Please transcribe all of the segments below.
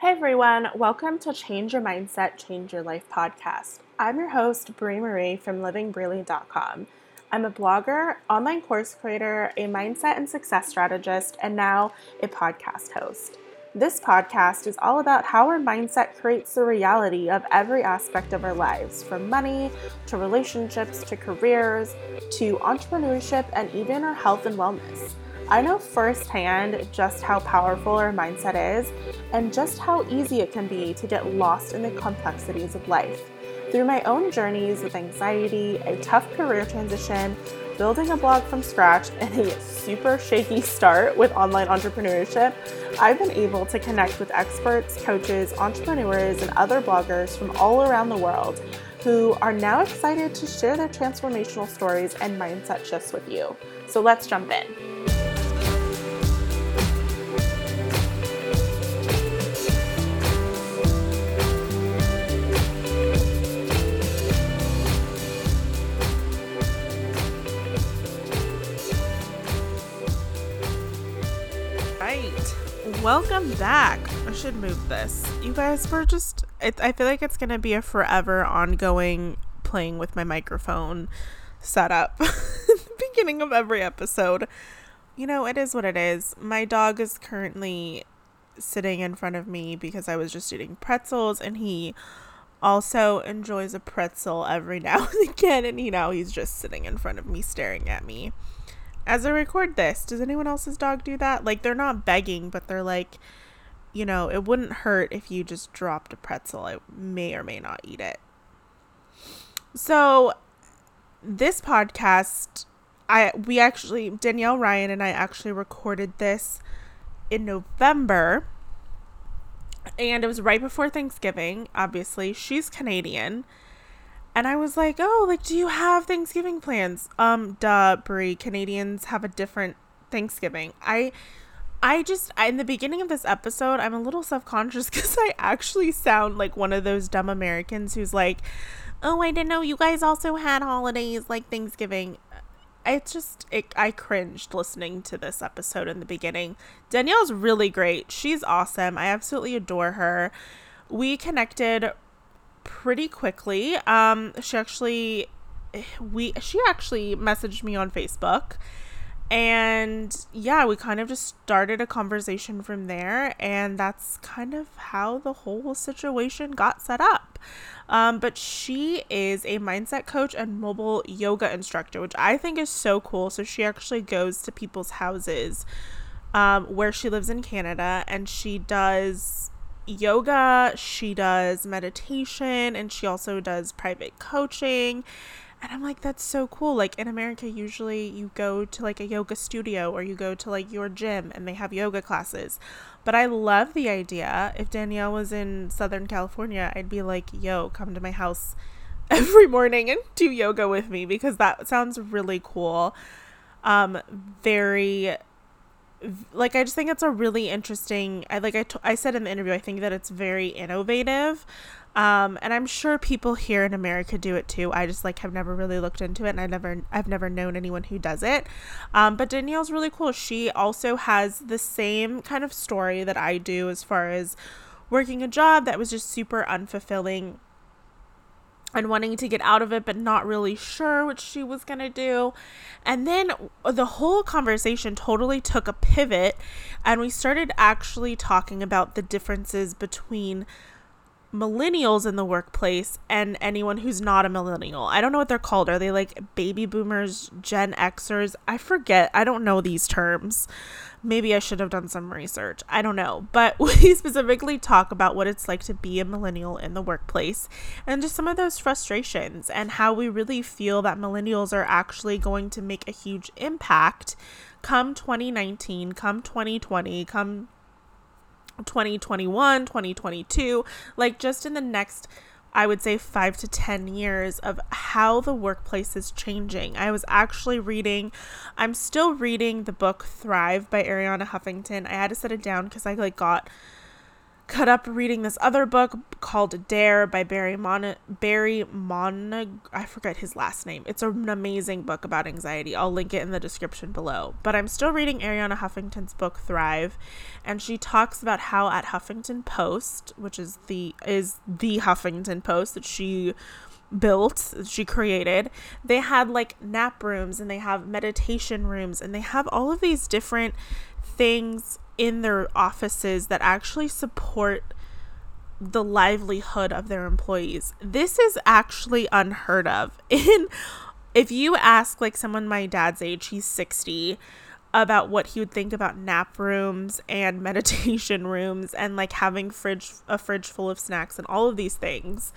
Hey everyone, welcome to Change Your Mindset, Change Your Life podcast. I'm your host, Brie Marie from livingbreely.com. I'm a blogger, online course creator, a mindset and success strategist, and now a podcast host. This podcast is all about how our mindset creates the reality of every aspect of our lives, from money to relationships to careers to entrepreneurship and even our health and wellness. I know firsthand just how powerful our mindset is and just how easy it can be to get lost in the complexities of life. Through my own journeys with anxiety, a tough career transition, building a blog from scratch, and a super shaky start with online entrepreneurship, I've been able to connect with experts, coaches, entrepreneurs, and other bloggers from all around the world who are now excited to share their transformational stories and mindset shifts with you. So let's jump in. Welcome back. I should move this. You guys were just, it, I feel like it's going to be a forever ongoing playing with my microphone setup the beginning of every episode. You know, it is what it is. My dog is currently sitting in front of me because I was just eating pretzels and he also enjoys a pretzel every now and again and you know he's just sitting in front of me staring at me as I record this, does anyone else's dog do that? Like they're not begging, but they're like, you know, it wouldn't hurt if you just dropped a pretzel. I may or may not eat it. So this podcast, I we actually Danielle Ryan and I actually recorded this in November. And it was right before Thanksgiving, obviously. She's Canadian. And I was like, "Oh, like do you have Thanksgiving plans?" Um, duh, Brie, Canadians have a different Thanksgiving. I I just in the beginning of this episode, I'm a little self-conscious cuz I actually sound like one of those dumb Americans who's like, "Oh, I didn't know you guys also had holidays like Thanksgiving." It's just it, I cringed listening to this episode in the beginning. Danielle's really great. She's awesome. I absolutely adore her. We connected pretty quickly. Um, she actually we she actually messaged me on Facebook and yeah, we kind of just started a conversation from there, and that's kind of how the whole situation got set up. Um, but she is a mindset coach and mobile yoga instructor, which I think is so cool. So she actually goes to people's houses um, where she lives in Canada, and she does yoga, she does meditation, and she also does private coaching. And I'm like, that's so cool. Like in America, usually you go to like a yoga studio or you go to like your gym and they have yoga classes. But I love the idea. If Danielle was in Southern California, I'd be like, yo, come to my house every morning and do yoga with me because that sounds really cool. Um, very like I just think it's a really interesting I like I, t- I said in the interview I think that it's very innovative um and I'm sure people here in America do it too. I just like have never really looked into it and I never I've never known anyone who does it. Um but Danielle's really cool. She also has the same kind of story that I do as far as working a job that was just super unfulfilling and wanting to get out of it, but not really sure what she was going to do. And then the whole conversation totally took a pivot, and we started actually talking about the differences between millennials in the workplace and anyone who's not a millennial. I don't know what they're called. Are they like baby boomers, Gen Xers? I forget. I don't know these terms. Maybe I should have done some research. I don't know. But we specifically talk about what it's like to be a millennial in the workplace and just some of those frustrations and how we really feel that millennials are actually going to make a huge impact come 2019, come 2020, come 2021, 2022, like just in the next I would say five to 10 years of how the workplace is changing. I was actually reading, I'm still reading the book Thrive by Arianna Huffington. I had to set it down because I like got cut up reading this other book called Dare by Barry Mon Barry Monog I forget his last name. It's an amazing book about anxiety. I'll link it in the description below. But I'm still reading Arianna Huffington's book Thrive, and she talks about how at Huffington Post, which is the is the Huffington Post that she built, she created, they had like nap rooms and they have meditation rooms and they have all of these different things in their offices that actually support the livelihood of their employees. This is actually unheard of. In if you ask like someone my dad's age, he's 60, about what he would think about nap rooms and meditation rooms and like having fridge a fridge full of snacks and all of these things,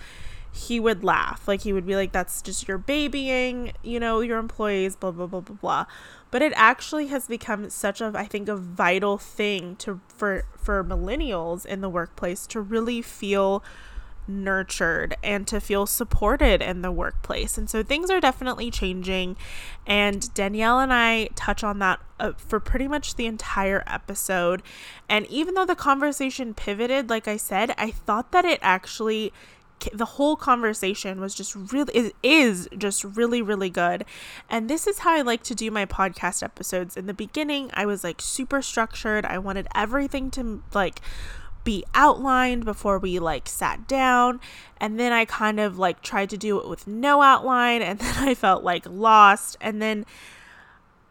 he would laugh. Like he would be like that's just your babying, you know, your employees blah blah blah blah blah but it actually has become such a I think a vital thing to for for millennials in the workplace to really feel nurtured and to feel supported in the workplace. And so things are definitely changing. And Danielle and I touch on that uh, for pretty much the entire episode. And even though the conversation pivoted, like I said, I thought that it actually the whole conversation was just really is, is just really really good. And this is how i like to do my podcast episodes. In the beginning i was like super structured. I wanted everything to like be outlined before we like sat down. And then i kind of like tried to do it with no outline and then i felt like lost. And then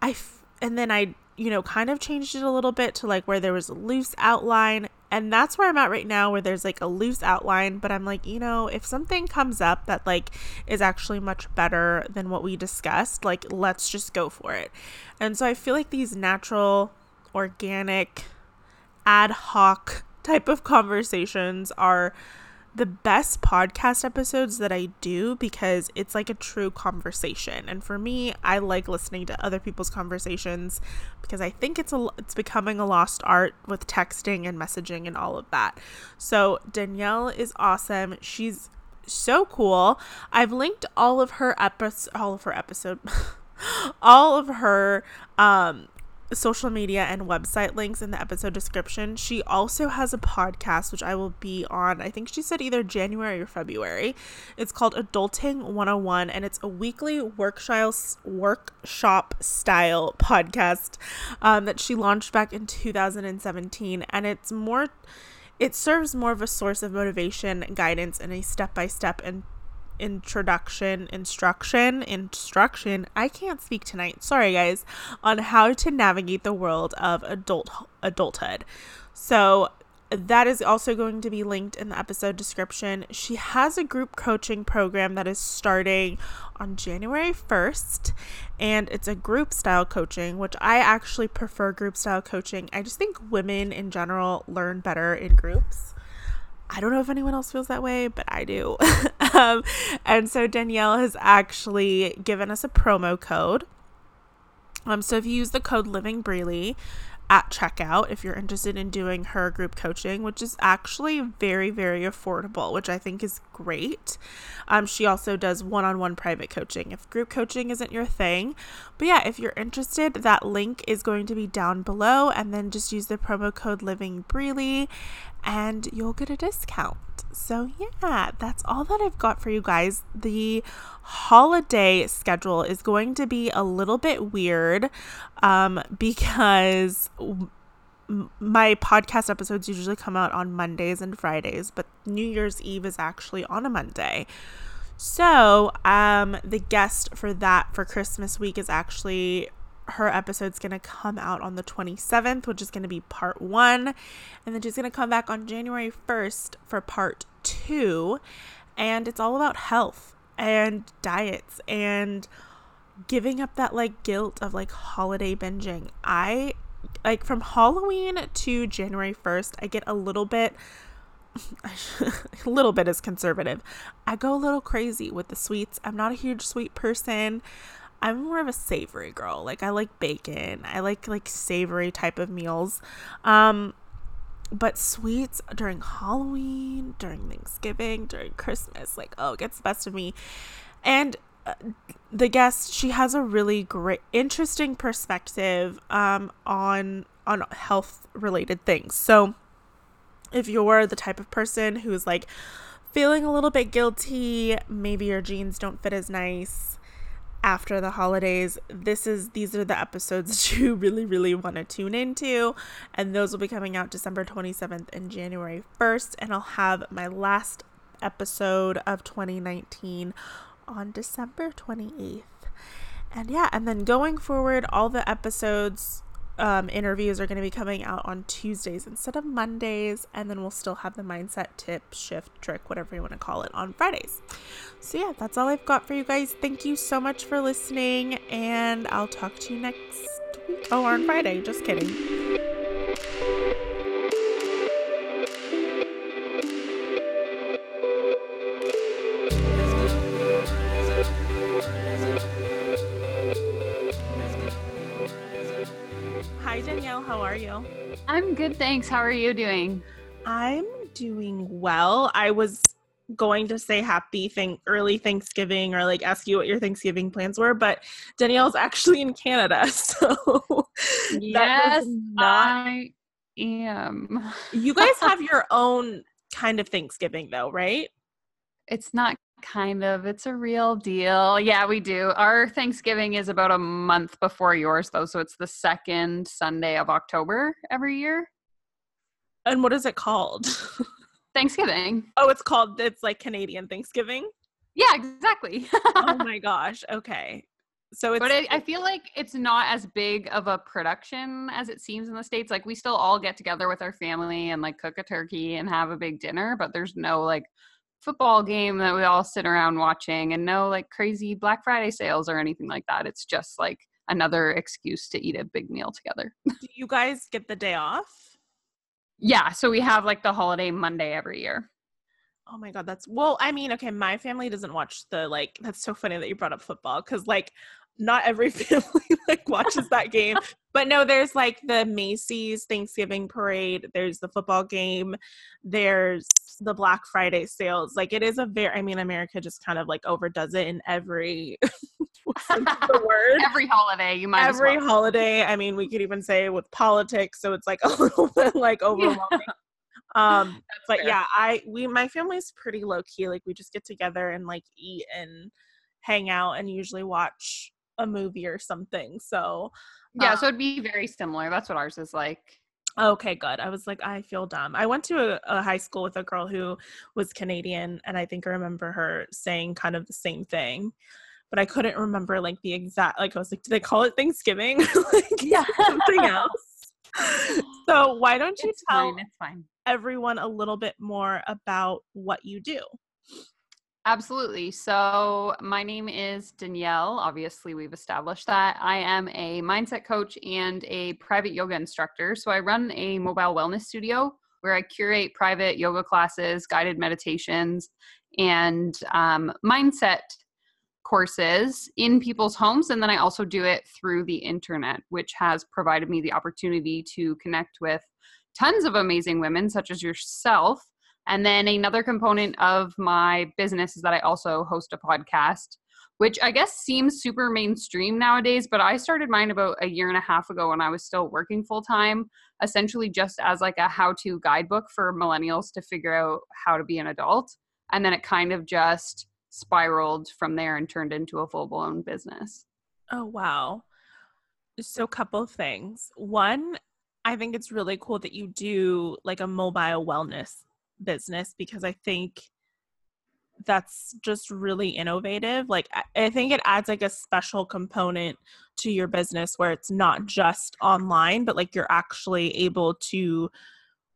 i f- and then i you know kind of changed it a little bit to like where there was a loose outline and that's where I'm at right now, where there's like a loose outline, but I'm like, you know, if something comes up that like is actually much better than what we discussed, like let's just go for it. And so I feel like these natural, organic, ad hoc type of conversations are the best podcast episodes that I do because it's like a true conversation. And for me, I like listening to other people's conversations because I think it's a it's becoming a lost art with texting and messaging and all of that. So, Danielle is awesome. She's so cool. I've linked all of her episodes all of her episode all of her um social media and website links in the episode description. She also has a podcast, which I will be on, I think she said either January or February. It's called Adulting 101, and it's a weekly workshop, workshop style podcast um, that she launched back in 2017. And it's more, it serves more of a source of motivation, guidance, and a step by step and introduction, instruction, instruction. I can't speak tonight. Sorry guys, on how to navigate the world of adult adulthood. So that is also going to be linked in the episode description. She has a group coaching program that is starting on January 1st, and it's a group style coaching, which I actually prefer group style coaching. I just think women in general learn better in groups. I don't know if anyone else feels that way, but I do. um, and so Danielle has actually given us a promo code. Um, so if you use the code Living Breely at checkout, if you're interested in doing her group coaching, which is actually very, very affordable, which I think is great. Um, she also does one on one private coaching if group coaching isn't your thing. But yeah, if you're interested, that link is going to be down below, and then just use the promo code Living Breely and you'll get a discount. So, yeah, that's all that I've got for you guys. The holiday schedule is going to be a little bit weird um, because my podcast episodes usually come out on Mondays and Fridays, but New Year's Eve is actually on a Monday. So, um, the guest for that for Christmas week is actually her episode's going to come out on the 27th, which is going to be part one. And then she's going to come back on January 1st for part two. And it's all about health and diets and giving up that like guilt of like holiday binging. I like from Halloween to January 1st, I get a little bit. a little bit is conservative. I go a little crazy with the sweets. I'm not a huge sweet person. I'm more of a savory girl. Like I like bacon. I like like savory type of meals. Um but sweets during Halloween, during Thanksgiving, during Christmas, like oh, it gets the best of me. And uh, the guest, she has a really great interesting perspective um on on health related things. So if you're the type of person who's like feeling a little bit guilty, maybe your jeans don't fit as nice after the holidays, this is these are the episodes that you really really want to tune into. And those will be coming out December 27th and January 1st and I'll have my last episode of 2019 on December 28th. And yeah, and then going forward all the episodes um, interviews are going to be coming out on Tuesdays instead of Mondays, and then we'll still have the mindset tip, shift, trick, whatever you want to call it, on Fridays. So, yeah, that's all I've got for you guys. Thank you so much for listening, and I'll talk to you next week. Oh, on Friday. Just kidding. Good, thanks. How are you doing? I'm doing well. I was going to say happy thank early Thanksgiving or like ask you what your Thanksgiving plans were, but Danielle's actually in Canada, so yes, not... I am. you guys have your own kind of Thanksgiving though, right? It's not Kind of. It's a real deal. Yeah, we do. Our Thanksgiving is about a month before yours, though. So it's the second Sunday of October every year. And what is it called? Thanksgiving. Oh, it's called, it's like Canadian Thanksgiving? Yeah, exactly. oh my gosh. Okay. So it's. But I, I feel like it's not as big of a production as it seems in the States. Like we still all get together with our family and like cook a turkey and have a big dinner, but there's no like football game that we all sit around watching and no like crazy Black Friday sales or anything like that. It's just like another excuse to eat a big meal together. Do you guys get the day off? Yeah, so we have like the holiday Monday every year. Oh my god, that's well, I mean, okay, my family doesn't watch the like that's so funny that you brought up football cuz like not every family like watches that game. But no, there's like the Macy's Thanksgiving parade, there's the football game, there's the Black Friday sales. Like it is a very I mean America just kind of like overdoes it in every the word. Every holiday, you might every well. holiday. I mean, we could even say with politics, so it's like a little bit like overwhelming. Yeah. Um, but fair. yeah, I we my family's pretty low key. Like we just get together and like eat and hang out and usually watch a movie or something. So yeah, um, so it'd be very similar. That's what ours is like. Okay, good. I was like, I feel dumb. I went to a, a, high school with a girl who was Canadian, and I think I remember her saying kind of the same thing, but I couldn't remember like the exact. Like, I was like, do they call it Thanksgiving? like, yeah, something else. so why don't you it's tell fine, fine. everyone a little bit more about what you do? Absolutely. So, my name is Danielle. Obviously, we've established that. I am a mindset coach and a private yoga instructor. So, I run a mobile wellness studio where I curate private yoga classes, guided meditations, and um, mindset courses in people's homes. And then I also do it through the internet, which has provided me the opportunity to connect with tons of amazing women, such as yourself and then another component of my business is that I also host a podcast, which I guess seems super mainstream nowadays, but I started mine about a year and a half ago when I was still working full time, essentially just as like a how to guidebook for millennials to figure out how to be an adult. And then it kind of just spiraled from there and turned into a full blown business. Oh, wow. So, a couple things. One, I think it's really cool that you do like a mobile wellness business because I think that's just really innovative. Like I think it adds like a special component to your business where it's not just online, but like you're actually able to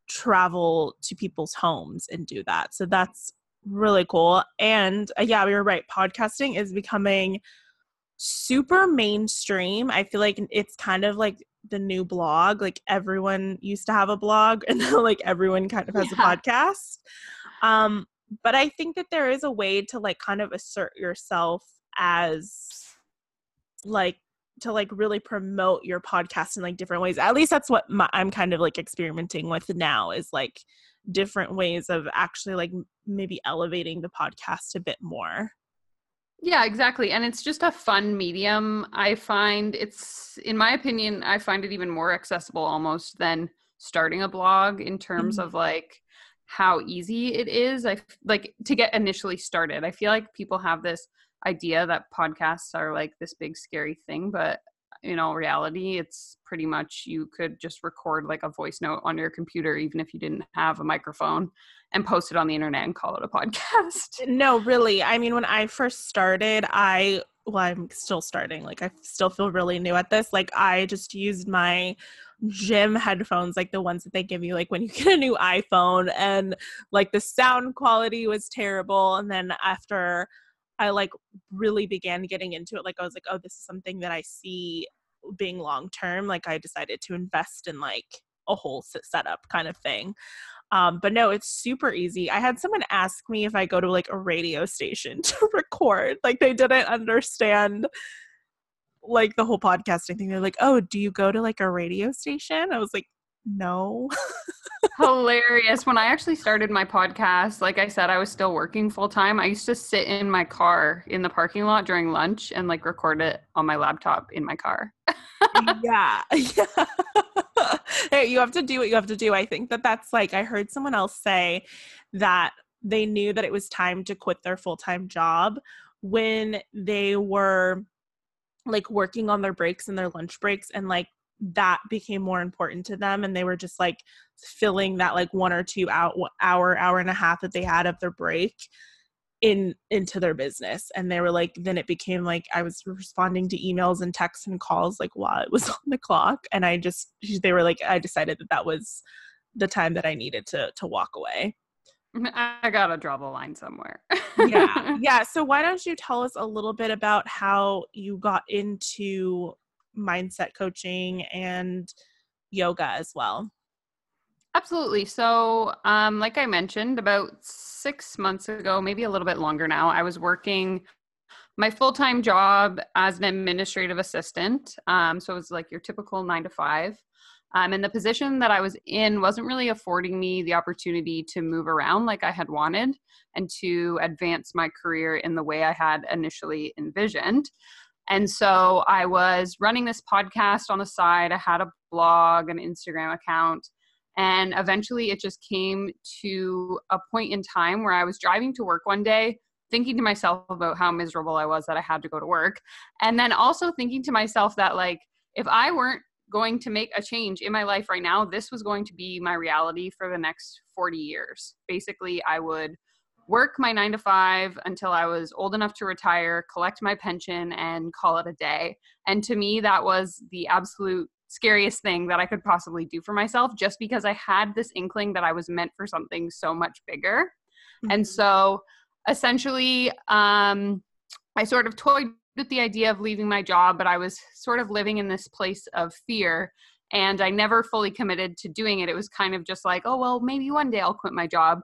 travel to people's homes and do that. So that's really cool. And uh, yeah, you're right. Podcasting is becoming super mainstream. I feel like it's kind of like the new blog. Like everyone used to have a blog and now like everyone kind of has yeah. a podcast. Um, but I think that there is a way to like kind of assert yourself as like to like really promote your podcast in like different ways. At least that's what my, I'm kind of like experimenting with now is like different ways of actually like maybe elevating the podcast a bit more. Yeah, exactly. And it's just a fun medium. I find it's, in my opinion, I find it even more accessible almost than starting a blog in terms Mhm. of like how easy it is. I like to get initially started. I feel like people have this idea that podcasts are like this big scary thing, but in all reality, it's pretty much you could just record like a voice note on your computer, even if you didn't have a microphone, and post it on the internet and call it a podcast. No, really. I mean, when I first started, I well, I'm still starting. Like I still feel really new at this. Like I just used my gym headphones, like the ones that they give you like when you get a new iPhone and like the sound quality was terrible and then after I like really began getting into it like I was like, "Oh, this is something that I see being long term." Like I decided to invest in like a whole setup kind of thing. Um, but no, it's super easy. I had someone ask me if I go to like a radio station to record. Like they didn't understand like the whole podcasting thing. They're like, "Oh, do you go to like a radio station?" I was like, "No." Hilarious. When I actually started my podcast, like I said, I was still working full time. I used to sit in my car in the parking lot during lunch and like record it on my laptop in my car. yeah. yeah. hey, you have to do what you have to do. I think that that's like I heard someone else say that they knew that it was time to quit their full-time job when they were like working on their breaks and their lunch breaks and like that became more important to them and they were just like filling that like one or two out hour hour and a half that they had of their break in into their business. And they were like then it became like i was responding to emails and texts and calls like while it was on the clock and i just they were like i decided that that was the time that i needed to to walk away. I gotta draw the line somewhere. yeah. Yeah. So why don't you tell us a little bit about how you got into mindset coaching and yoga as well Absolutely. So, um, like I mentioned, about six months ago, maybe a little bit longer now, I was working my full time job as an administrative assistant. Um, so it was like your typical nine to five. Um, and the position that I was in wasn't really affording me the opportunity to move around like I had wanted and to advance my career in the way I had initially envisioned. And so I was running this podcast on the side. I had a blog, an Instagram account. And eventually it just came to a point in time where I was driving to work one day, thinking to myself about how miserable I was that I had to go to work. And then also thinking to myself that, like, if I weren't going to make a change in my life right now, this was going to be my reality for the next 40 years. Basically, I would work my nine to five until I was old enough to retire, collect my pension, and call it a day. And to me, that was the absolute scariest thing that I could possibly do for myself just because I had this inkling that I was meant for something so much bigger. And Mhm. so essentially, um, I sort of toyed with the idea of leaving my job, but I was sort of living in this place of fear. And I never fully committed to doing it. It was kind of just like, oh, well, maybe one day I'll quit my job.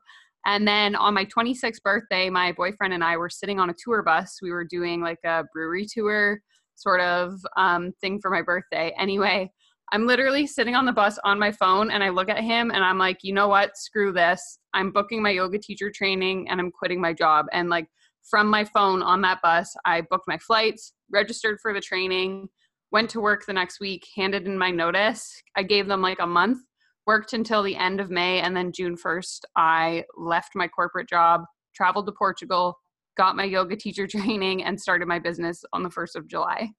And then on my 26th birthday, my boyfriend and I were sitting on a tour bus. We were doing like a brewery tour sort of um, thing for my birthday. Anyway, I'm literally sitting on the bus on my phone and I look at him and I'm like, you know what? Screw this. I'm booking my yoga teacher training and I'm quitting my job. And like from my phone on that bus, I booked my flights, registered for the training, went to work the next week, handed in my notice. I gave them like a month, worked until the end of May, and then June 1st, I left my corporate job, traveled to Portugal, got my yoga teacher training, and started my business on the 1st of July.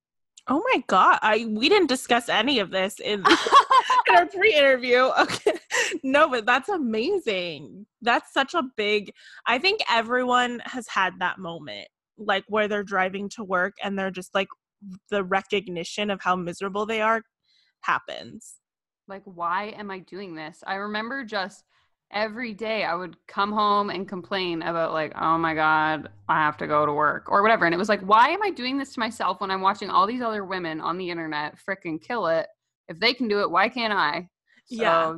Oh my god, I we didn't discuss any of this in, in our pre-interview. Okay. No, but that's amazing. That's such a big I think everyone has had that moment like where they're driving to work and they're just like the recognition of how miserable they are happens. Like why am i doing this? I remember just every day i would come home and complain about like oh my god i have to go to work or whatever. And it was like why am i doing this to myself when i'm watching all these other women on the internet freaking kill it? If they can do it why can't i? Yeah.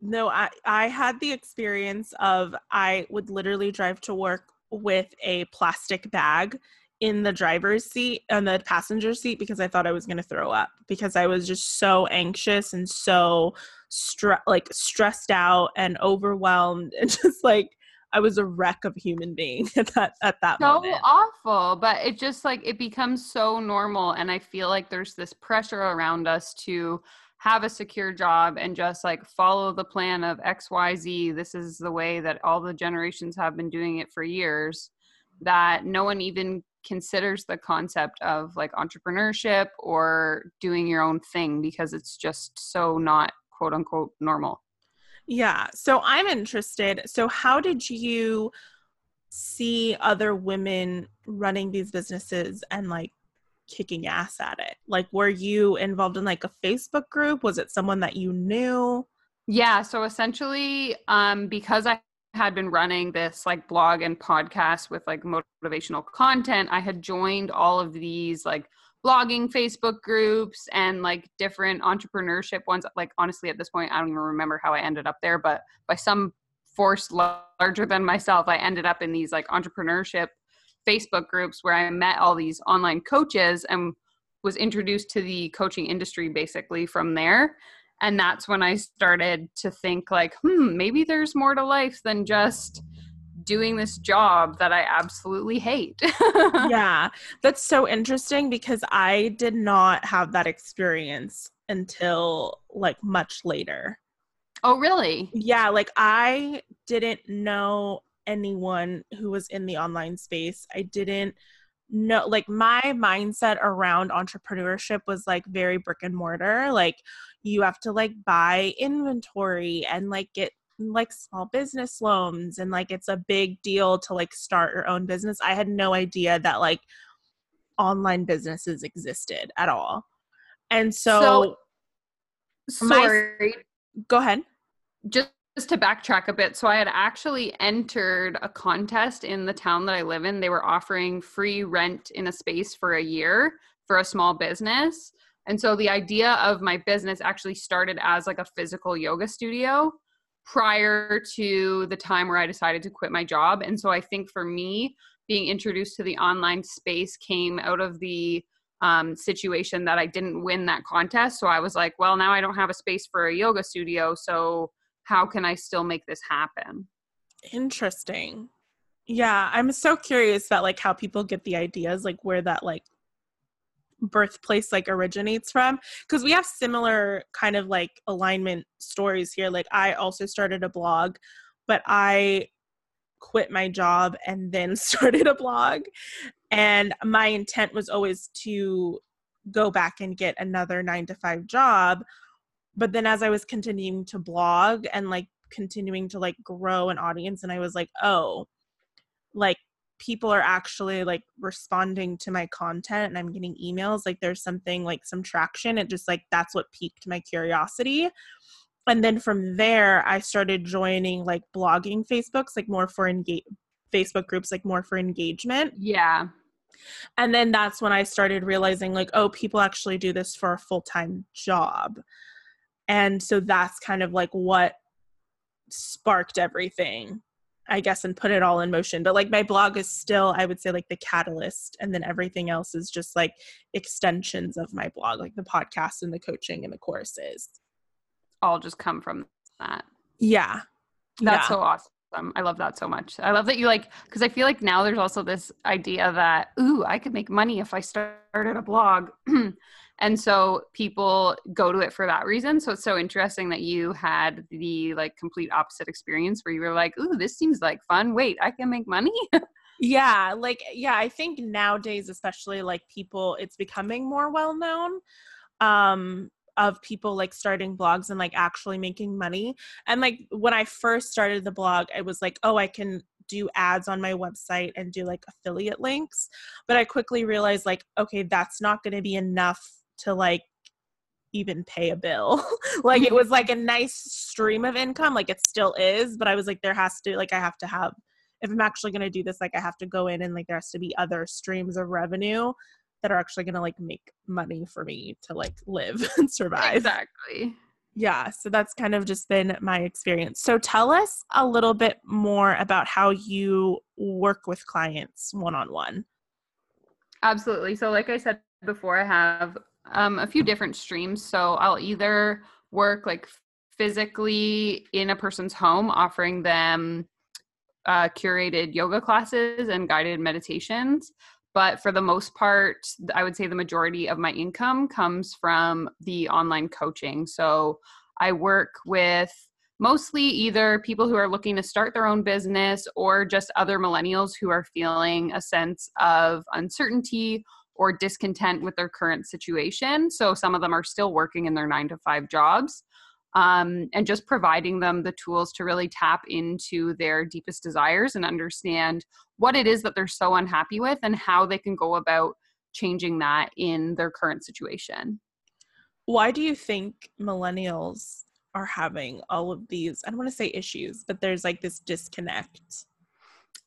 No, I I had the experience of I would literally drive to work with a plastic bag in the driver's seat and the passenger seat because I thought I was going to throw up because I was just so anxious and so stre- like stressed out and overwhelmed and just like I was a wreck of a human being at that at that so moment. awful but it just like it becomes so normal and i feel like there's this pressure around us to have a secure job and just like follow the plan of xyz this is the way that all the generations have been doing it for years that no one even considers the concept of like entrepreneurship or doing your own thing because it's just so not quote unquote normal. Yeah. So I'm interested. So, how did you see other women running these businesses and like kicking ass at it? Like, were you involved in like a Facebook group? Was it someone that you knew? Yeah. So, essentially, um, because I had been running this like blog and podcast with like motivational content, I had joined all of these like blogging Facebook groups and like different entrepreneurship ones. Like honestly, at this point, I don't even remember how I ended up there, but by some force larger than myself, I ended up in these like entrepreneurship Facebook groups where I met all these online coaches and was introduced to the coaching industry basically from there and that's when i started to think like hmm maybe there's more to life than just doing this job that i absolutely hate. Yeah that's so interesting because i did not have that experience until like much later. Oh really? Yeah like i didn't know anyone who was in the online space. I didn't no like my mindset around entrepreneurship was like very brick and mortar like you have to like buy inventory and like get like small business loans and like it's a big deal to like start your own business. I had no idea that like online businesses existed at all. And so, so sorry. My, go ahead. Just just to backtrack a bit, so I had actually entered a contest in the town that I live in. They were offering free rent in a space for a year for a small business. And so the idea of my business actually started as like a physical yoga studio prior to the time where I decided to quit my job. And so I think for me, being introduced to the online space came out of the um, situation that I didn't win that contest. So I was like, well, now I don't have a space for a yoga studio. So how can I still make this happen? Interesting. Yeah, I'm so curious about like how people get the ideas, like where that like birthplace like originates from because we have similar kind of like alignment stories here like i also started a blog but i quit my job and then started a blog and my intent was always to go back and get another 9 to 5 job but then as i was continuing to blog and like continuing to like grow an audience and i was like oh like people are actually like responding to my content and i'm getting emails like there's something like some traction it just like that's what piqued my curiosity. And then from there i started joining like blogging facebooks like more for engage facebook groups like more for engagement. Yeah. And then that's when i started realizing like oh people actually do this for a full-time job and so that's kind of like what sparked everything i guess and put it all in motion but like my blog is still i would say like the catalyst and then everything else is just like extensions of my blog like the podcast and the coaching and the courses all just come from that yeah that's yeah. so awesome I love that so much. I love that you like because I feel like now there's also this idea that ooh, I could make money if I started a blog. and so people go to it for that reason. So it's so interesting that you had the like complete opposite experience where you were like ooh this seems like fun. Wait i can make money? Yeah like yeah i think nowadays especially like people it's becoming more well known um of people like starting blogs and like actually making money. And like when i first started the blog i was like oh i can do ads on my website and do like affiliate links. But i quickly realized like okay that's not going to be enough to like even pay a bill. like it was like a nice stream of income, like it still is, but I was like, there has to, like, I have to have, if I'm actually going to do this, like, I have to go in and like there has to be other streams of revenue that are actually going to like make money for me to like live and survive. Exactly. Yeah, so that's kind of just been my experience. So tell us a little bit more about how you work with clients one on one. Absolutely. So, like I said before, I have um, a few different streams. So I'll either work like physically in a person's home, offering them uh, curated yoga classes and guided meditations. but for the most part, I would say the majority of my income comes from the online coaching. So I work with mostly either people who are looking to start their own business or just other millennials who are feeling a sense of uncertainty or discontent with their current situation. So some of them are still working in their nine to five jobs. Um, and just providing them the tools to really tap into their deepest desires and understand what it is that they're so unhappy with and how they can go about changing that in their current situation. Why do you think millennials are having all of these? I don't want to say issues, but there's like this disconnect.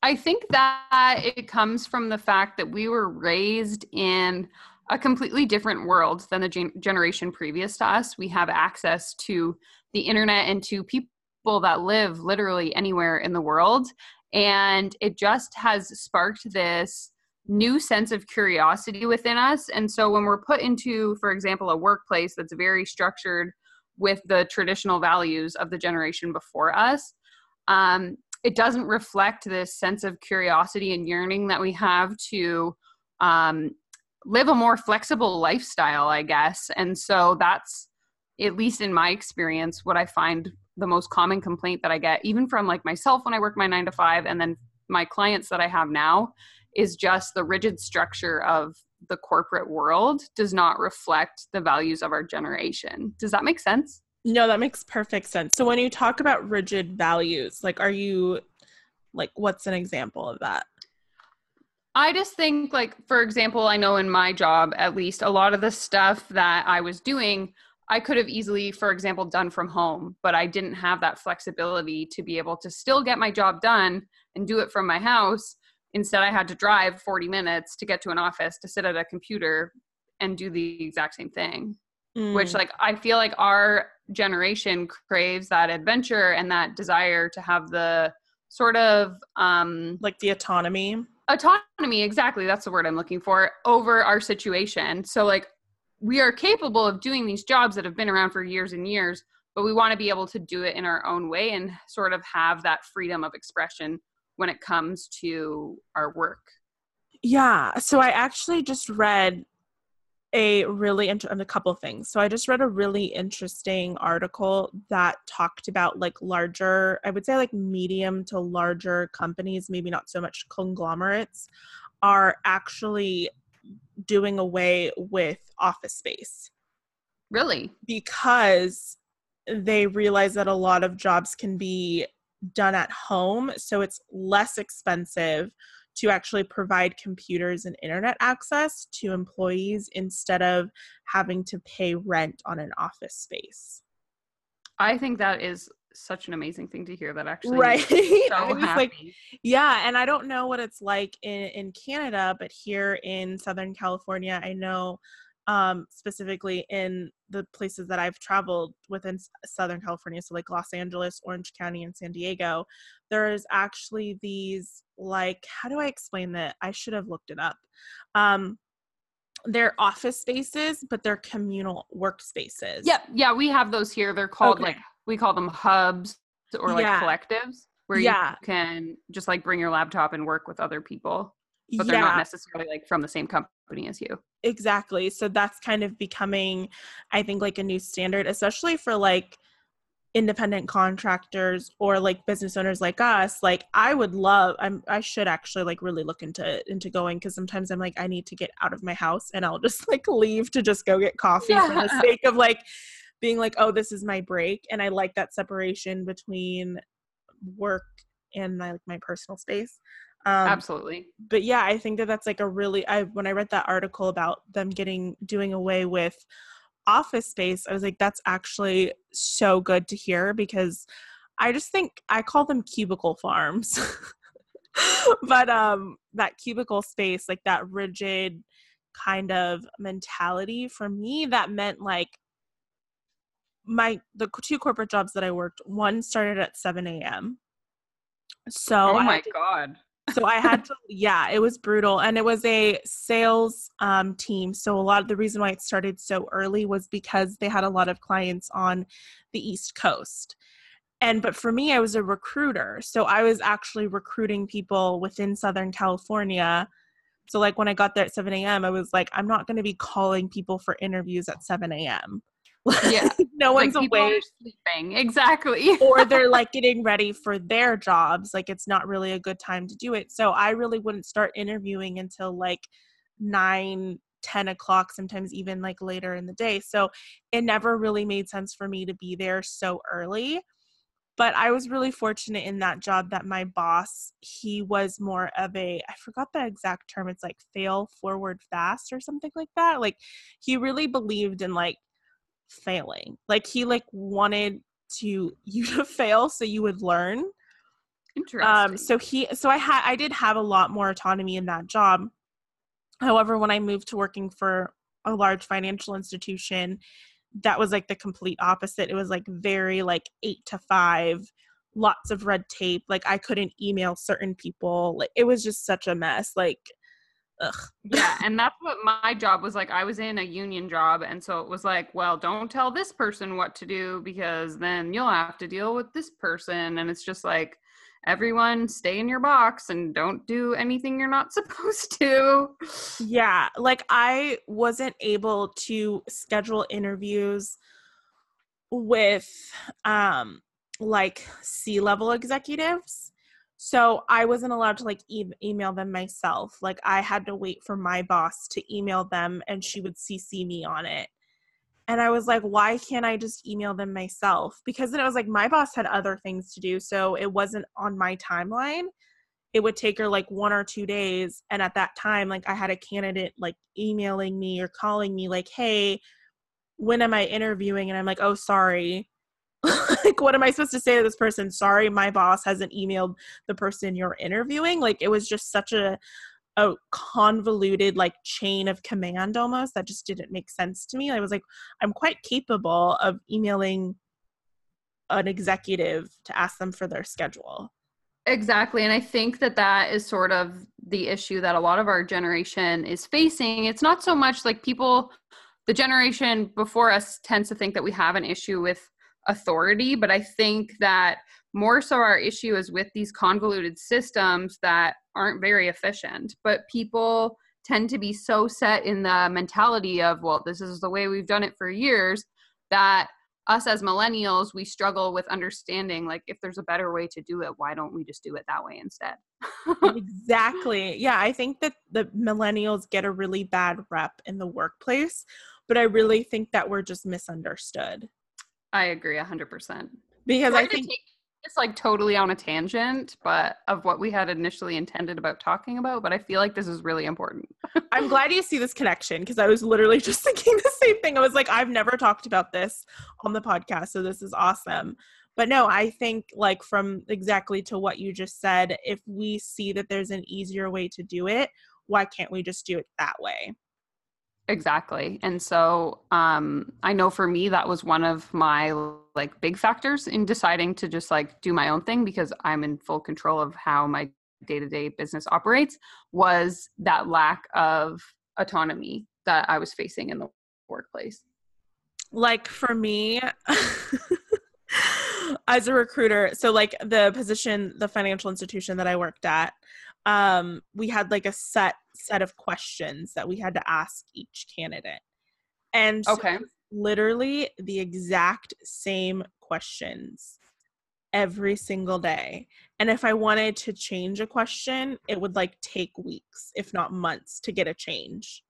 I think that it comes from the fact that we were raised in a completely different world than the gen- generation previous to us. We have access to the internet and to people that live literally anywhere in the world. And it just has sparked this new sense of curiosity within us. And so when we're put into, for example, a workplace that's very structured with the traditional values of the generation before us, um, it doesn't reflect this sense of curiosity and yearning that we have to um, live a more flexible lifestyle, I guess. And so that's, at least in my experience, what I find the most common complaint that I get, even from like myself when I work my nine to five, and then my clients that I have now, is just the rigid structure of the corporate world does not reflect the values of our generation. Does that make sense? No, that makes perfect sense. So when you talk about rigid values, like are you like what's an example of that? I just think like for example, I know in my job at least a lot of the stuff that I was doing I could have easily for example done from home, but I didn't have that flexibility to be able to still get my job done and do it from my house. Instead, I had to drive 40 minutes to get to an office to sit at a computer and do the exact same thing mm. which like i feel like our generation craves that adventure and that desire to have the sort of um like the autonomy. autonomy exactly that's the word i'm looking for over our situation. So like we are capable of doing these jobs that have been around for years and years but we want to be able to do it in our own way and sort of have that freedom of expression when it comes to our work. Yeah so i actually just read a really int- a couple things. So I just read a really interesting article that talked about like larger, I would say like medium to larger companies, maybe not so much conglomerates, are actually doing away with office space. Really? Because they realize that a lot of jobs can be done at home, so it's less expensive to actually provide computers and internet access to employees instead of having to pay rent on an office space. I think that is such an amazing thing to hear that actually right so like yeah and i don't know what it's like in in canada but here in southern california i know um specifically in the places that i've traveled within southern california so like los angeles orange county and san diego there's actually these like how do I explain that? I should have looked it up. Um they're office spaces, but they're communal workspaces. Yep. Yeah, we have those here. They're called okay. like we call them hubs or like yeah. collectives where yeah. you can just like bring your laptop and work with other people. But they're yeah. not necessarily like from the same company as you. Exactly. So that's kind of becoming I think like a new standard, especially for like independent contractors or like business owners like us like i would love i'm i should actually like really look into into going because sometimes i'm like i need to get out of my house and i'll just like leave to just go get coffee yeah. for the sake of like being like oh this is my break and i like that separation between work and my like my personal space um, absolutely but yeah i think that that's like a really i when i read that article about them getting doing away with office space, I was like, that's actually so good to hear because I just think I call them cubicle farms. but um that cubicle space, like that rigid kind of mentality for me, that meant like my the two corporate jobs that I worked, one started at 7 a.m. So Oh my to, god so I had to, yeah, it was brutal. And it was a sales um, team. So a lot of the reason why it started so early was because they had a lot of clients on the East Coast. And but for me, I was a recruiter. So I was actually recruiting people within Southern California So like when I got there at 7 a.m., I was like, I'm not going to be calling people for interviews at 7 a.m. Yeah. no Like, one's are awake sleeping. Exactly. or they're like getting ready for their jobs. Like it's not really a good time to do it. So I really wouldn't start interviewing until like nine, 10 o'clock, sometimes even like later in the day. So it never really made sense for me to be there so early. But I was really fortunate in that job that my boss, he was more of a, I forgot the exact term, it's like fail forward fast or something like that. Like he really believed in like failing. Like he like wanted to you to fail so you would learn. Interesting. Um so he so I had I did have a lot more autonomy in that job. However, when I moved to working for a large financial institution, that was like the complete opposite. It was like very like 8 to 5, lots of red tape. Like I couldn't email certain people. Like it was just such a mess. Like ugh. yeah, and that's what my job was like. I was in a union job, and so it was like, well, don't tell this person what to do because then you'll have to deal with this person, and it's just like everyone stay in your box and don't do anything you're not supposed to. Yeah, like I wasn't able to schedule interviews with um like C-level executives. So I wasn't allowed to like e- email them myself. Like I had to wait for my boss to email them and she would CC me on it. And I was like, why can't I just email them myself? Because then it was like my boss had other things to do, so it wasn't on my timeline it would take her like one or two days and at that time like i had a candidate like emailing me or calling me like hey when am i interviewing and i'm like oh sorry like what am i supposed to say to this person sorry my boss hasn't emailed the person you're interviewing like it was just such a a convoluted like chain of command almost that just didn't make sense to me i was like i'm quite capable of emailing an executive to ask them for their schedule Exactly. And I think that that is sort of the issue that a lot of our generation is facing. It's not so much like people, the generation before us tends to think that we have an issue with authority, but I think that more so our issue is with these convoluted systems that aren't very efficient. But people tend to be so set in the mentality of, well, this is the way we've done it for years that us as millennials we struggle with understanding like if there's a better way to do it why don't we just do it that way instead exactly. Yeah, I think that the millennials get a really bad rep in the workplace, but I really think that we're just misunderstood. I agree 100% Because I think it's like totally on a tangent but of what we had initially intended about talking about but i feel like this is really important I'm glad you see this connection because I was literally just thinking the same thing. I was like, I've never talked about this on the podcast, so this is awesome. But no, I think like from exactly to what you just said, if we see that there's an easier way to do it, why can't we just do it that way? Exactly. And so um I know for me that was one of my like big factors in deciding to just like do my own thing because I'm in full control of how my day-to-day business operates was that lack of autonomy that I was facing in the workplace. like for me as a recruiter so like the position the financial institution that i worked at um we had like a set set of questions that we had to ask each candidate and so Okay. it literally the exact same questions every single day and if i wanted to change a question it would like take weeks if not months to get a change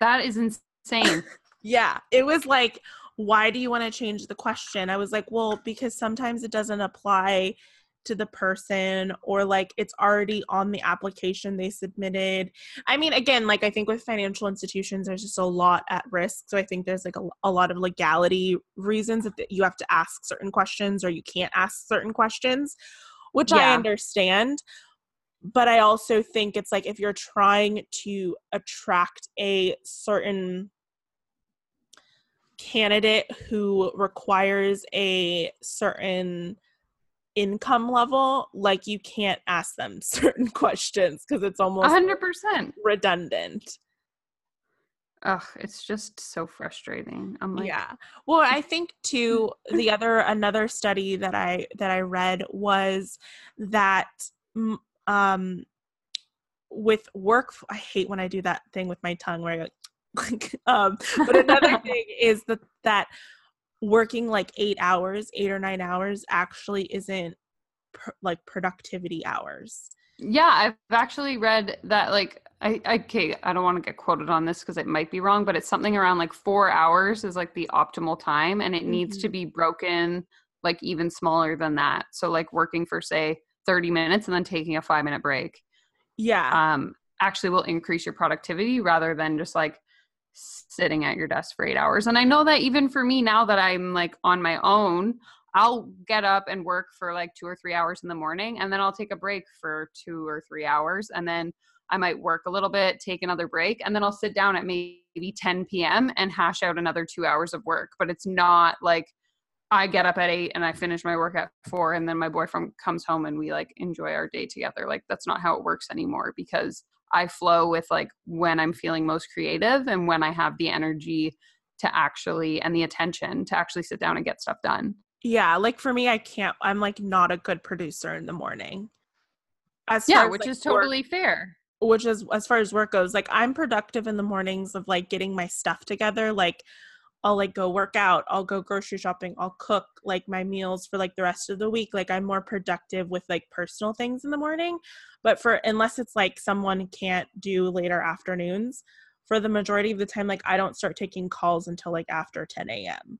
That is insane. yeah, it was like, why do you want to change the question? I was like, well, because sometimes it doesn't apply to the person or like it's already on the application they submitted. I mean, again, like I think with financial institutions, there's just a lot at risk. So I think there's like a, a lot of legality reasons that you have to ask certain questions or you can't ask certain questions, which I understand. But I also think it's like if you're trying to attract a certain candidate who requires a certain income level, like you can't ask them certain questions because it's almost hundred percent. redundant. Ugh, it's just so frustrating. I'm like, yeah. Well, I think too the other another study that I that I read was that um with work i hate when i do that thing with my tongue where i like um but another thing is that that working like eight hours eight or nine hours actually isn't pr- like productivity hours. Yeah, I've actually read that like I I- okay, I don't want to get quoted on this because it might be wrong, but it's something around like four hours is like the optimal time and it needs to be broken like even smaller than that. So like working for say 30 minutes and then taking a five minute break yeah. um actually will increase your productivity rather than just like sitting at your desk for eight hours. And I know that even for me now that I'm like on my own, I'll get up and work for like two or three hours in the morning and then I'll take a break for two or three hours and then I might work a little bit, take another break, and then I'll sit down at maybe 10 p.m. and hash out another two hours of work. But it's not like I get up at eight and I finish my work at four and then my boyfriend comes home and we like enjoy our day together. Like that's not how it works anymore because I flow with like when I'm feeling most creative and when I have the energy to actually and the attention to actually sit down and get stuff done. yeah like for me i can't i'm like not a good producer in the morning as Yeah, far as, which like, is work- totally fair. which is as far as work goes like i'm productive in the mornings of like getting my stuff together like i'll like go work out i'll go grocery shopping i'll cook like my meals for like the rest of the week like i'm more productive with like personal things in the morning but for unless it's like someone can't do later afternoons for the majority of the time like i don't start taking calls until like after 10 a.m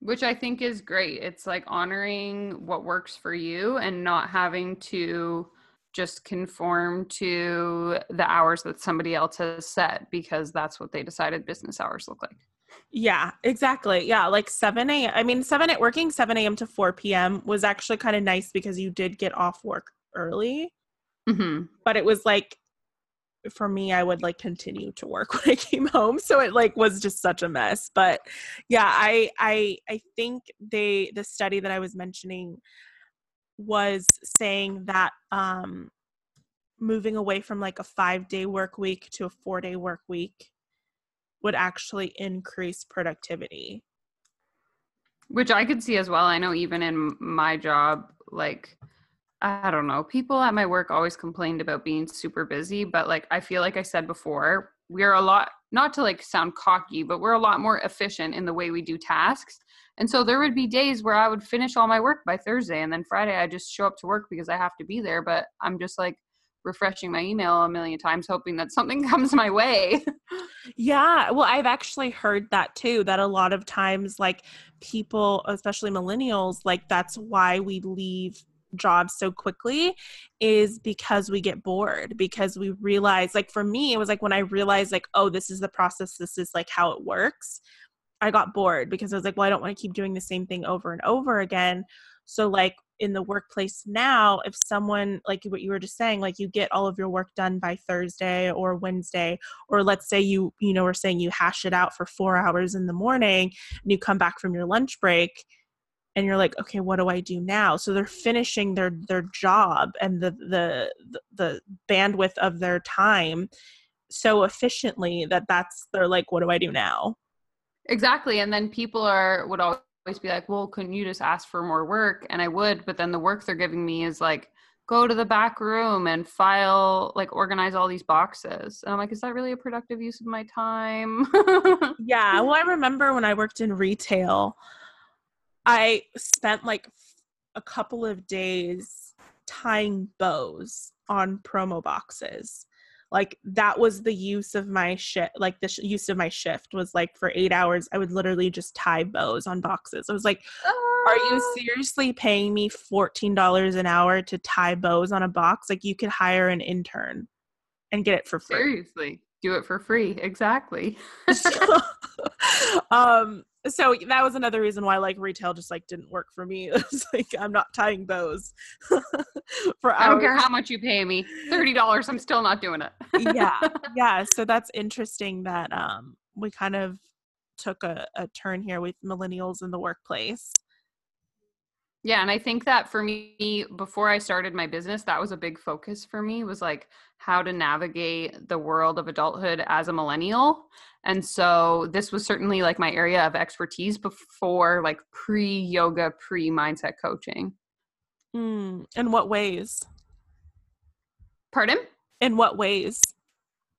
Which I think is great. It's like honoring what works for you and not having to just conform to the hours that somebody else has set because that's what they decided business hours look like. Yeah, exactly. Yeah, like 7 a.m. I mean, 7 at working 7 a.m. to 4 p.m. was actually kind of nice because you did get off work early, hmm but it was like for me, I would like continue to work when I came home. So it like was just such a mess. But yeah, I I I think they the study that I was mentioning was saying that um moving away from like a five day work week to a four day work week would actually increase productivity. Which I could see as well. I know even in my job, like, I don't know, people at my work always complained about being super busy, but like, I feel like I said before, we're a lot, not to like sound cocky, but we're a lot more efficient in the way we do tasks. And so there would be days where I would finish all my work by Thursday, and then Friday I just show up to work because I have to be there, but I'm just like refreshing my email a million times, hoping that something comes my way. Yeah, well, I've actually heard that too, that a lot of times, like people, especially millennials, like that's why we leave jobs so quickly is because we get bored because we realize like for me it was like when i realized like oh this is the process this is like how it works i got bored because i was like well i don't want to keep doing the same thing over and over again so like in the workplace now if someone like what you were just saying like you get all of your work done by thursday or wednesday or let's say you you know we're saying you hash it out for four hours in the morning and you come back from your lunch break and you're like okay what do i do now so they're finishing their their job and the the the bandwidth of their time so efficiently that that's they're like what do i do now Exactly. And then people are would always be like, Well, couldn't you just ask for more work? And I would, but then the work they're giving me is like, go to the back room and file like organize all these boxes. And I'm like, is that really a productive use of my time? yeah well i remember when i worked in retail i spent like a couple of days tying bows on promo boxes like that was the use of my shift like the sh- use of my shift was like for eight hours i would literally just tie bows on boxes i was like are you Ah. seriously paying me $14 an hour to tie bows on a box like you could hire an intern and get it for free Seriously. Do it for free. Exactly. so, um so that was another reason why like retail just like didn't work for me it was like i'm not tying bows for I don't care how much you pay me. Thirty dollars, I'm still not doing it. yeah yeah so that's interesting that um we kind of took a, a turn here with millennials in the workplace Yeah, and I think that for me before I started my business, that was a big focus for me was like how to navigate the world of adulthood as a millennial. And so this was certainly like my area of expertise before like pre-yoga, pre-mindset coaching. mm, in what ways Pardon? In what ways?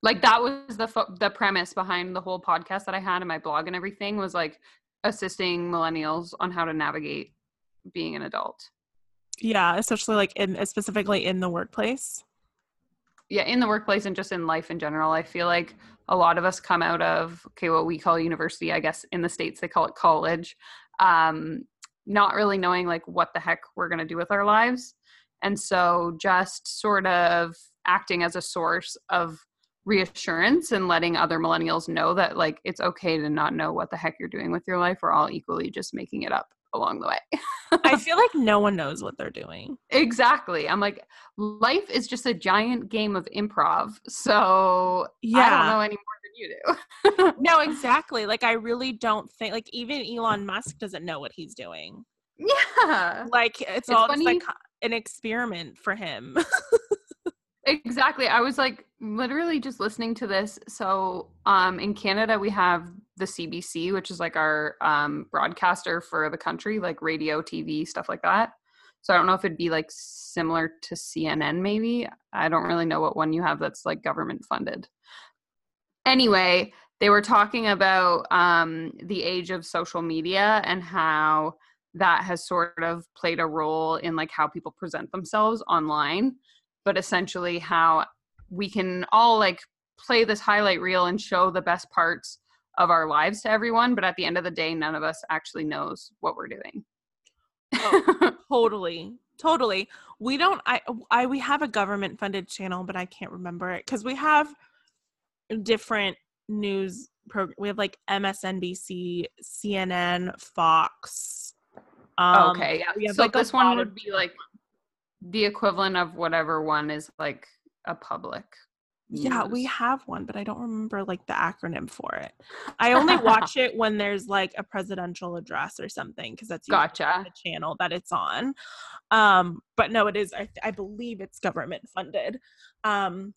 Like that was the fo- the premise behind the whole podcast that I had and my blog and everything was like assisting millennials on how to navigate being an adult. Yeah, especially like in specifically in the workplace. Yeah, in the workplace and just in life in general. I feel like a lot of us come out of okay, what we call university, I guess in the states they call it college. Um, not really knowing like what the heck we're going to do with our lives. And so just sort of acting as a source of reassurance and letting other millennials know that like it's okay to not know what the heck you're doing with your life. We're all equally just making it up along the way. I feel like no one knows what they're doing. Exactly. I'm like, life is just a giant game of improv. So yeah. I don't know any more than you do. no, exactly. Like I really don't think like even Elon Musk doesn't know what he's doing. Yeah. Like it's, it's all funny. just like an experiment for him. exactly. I was like literally just listening to this. So um in Canada we have the CBC, which is like our um, broadcaster for the country, like radio, TV, stuff like that. So I don't know if it'd be like similar to CNN, maybe. I don't really know what one you have that's like government funded. Anyway, they were talking about um, the age of social media and how that has sort of played a role in like how people present themselves online, but essentially how we can all like play this highlight reel and show the best parts of our lives to everyone but at the end of the day none of us actually knows what we're doing. Oh, totally totally. We don't i i we have a government funded channel but i can't remember it because we have different news program we have like msnbc cnn fox um, okay yeah. so like this one would be like the equivalent of whatever one is like a public yeah, we have one, but I don't remember like the acronym for it. I only watch it when there's like a presidential address or something because that's gotcha the channel that it's on. Um, but no, it is. I, I believe it's government funded. Um,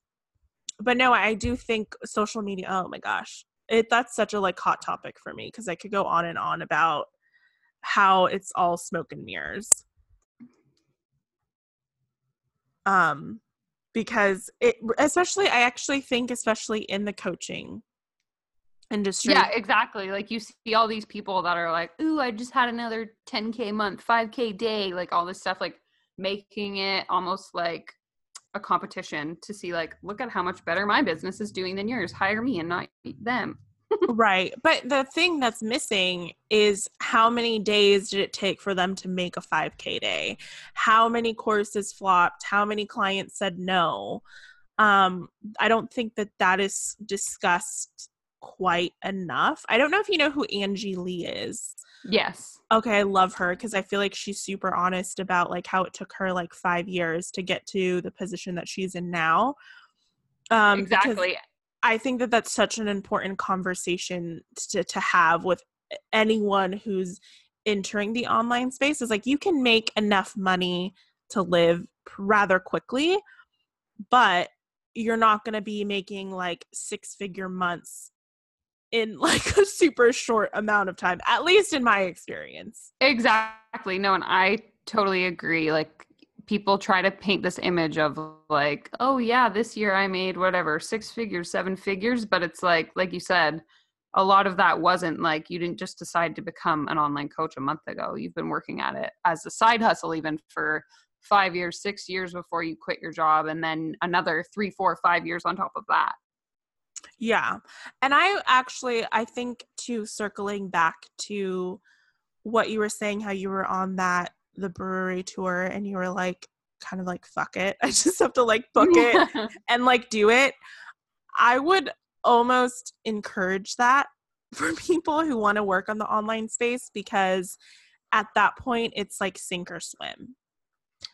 but no, I do think social media. Oh my gosh, it that's such a like hot topic for me because I could go on and on about how it's all smoke and mirrors. Um, because it especially i actually think especially in the coaching industry. Yeah exactly. Like you see all these people that are like ooh i just had another 10k month 5k day like all this stuff like making it almost like a competition to see like look at how much better my business is doing than yours. Hire me and not them right. But the thing that's missing is how many days did it take for them to make a 5K day? How many courses flopped? How many clients said no? Um, I don't think that that is discussed quite enough. I don't know if you know who Angie Lee is. Yes. Okay, I love her because I feel like she's super honest about like how it took her like 5 years to get to the position that she's in now. Um, exactly. I think that that's such an important conversation to, to have with anyone who's entering the online space is like you can make enough money to live rather quickly, but you're not going to be making like six figure months in like a super short amount of time, at least in my experience. Exactly. No, and I totally agree. Like people try to paint this image of like, oh yeah, this year I made whatever, six figures, seven figures, but it's like like you said, a lot of that wasn't like you didn't just decide to become an online coach a month ago. You've been working at it as a side hustle even for 5 years, 6 years before you quit your job and then another three, four, five years on top of that. Yeah. And I actually I think to circling back to what you were saying how you were on that the brewery tour and you were like kind of like fuck it. I just have to like book it and like do it. I would almost encourage that for people who want to work on the online space because at that point it's like sink or swim.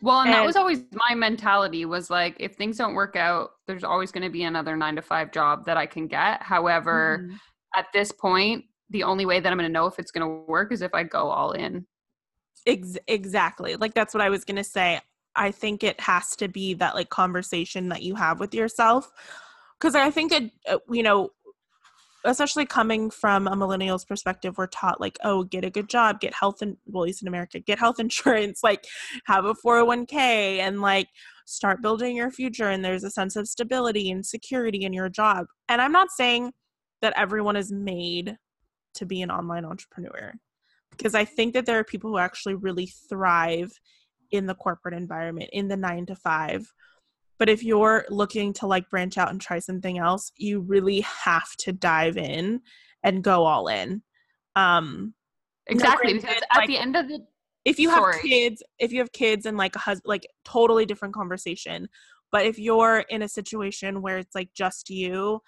Well and, and that was always my mentality was like if things don't work out there's always going to be another 9 to 5 job that i can get. However mm-hmm. at this point the only way that i'm going to know if it's going to work is if i go all in Ex- exactly. Like that's what I was going to say. I think it has to be that like conversation that you have with yourself cuz I think it uh, you know especially coming from a millennial's perspective we're taught like oh get a good job get health and well at least in america get health insurance like have a 401k and like start building your future and there's a sense of stability and security in your job and i'm not saying that everyone is made to be an online entrepreneur because i think that there are people who actually really thrive in the corporate environment in the 9 to 5 but if you're looking to like branch out and try something else, you really have to dive in and go all in. Um exactly no, because at like, the end of the if you sorry. have kids, if you have kids and like a husband like totally different conversation. But if you're in a situation where it's like just you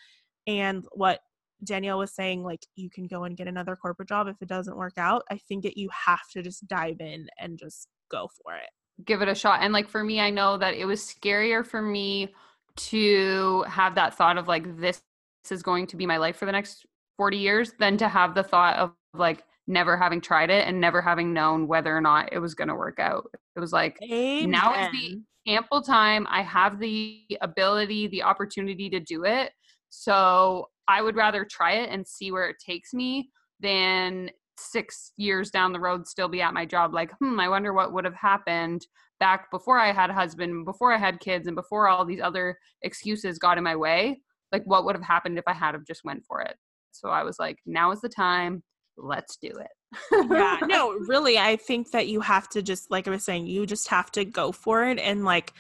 and what Danielle was saying, like you can go and get another corporate job if it doesn't work out, I think that you have to just dive in and just go for it give it a shot. And like for me, I know that it was scarier for me to have that thought of like this is going to be my life for the next 40 years than to have the thought of like never having tried it and never having known whether or not it was going to work out. It was like Amen. now is the ample time. I have the ability, the opportunity to do it. So I would rather try it and see where it takes me than six years down the road still be at my job like hmm i wonder what would have happened back before i had a husband before i had kids and before all these other excuses got in my way like what would have happened if i had have just went for it? So i was like now is the time. Let's do it. Yeah no really i think that you have to just like i was saying you just have to go for it and like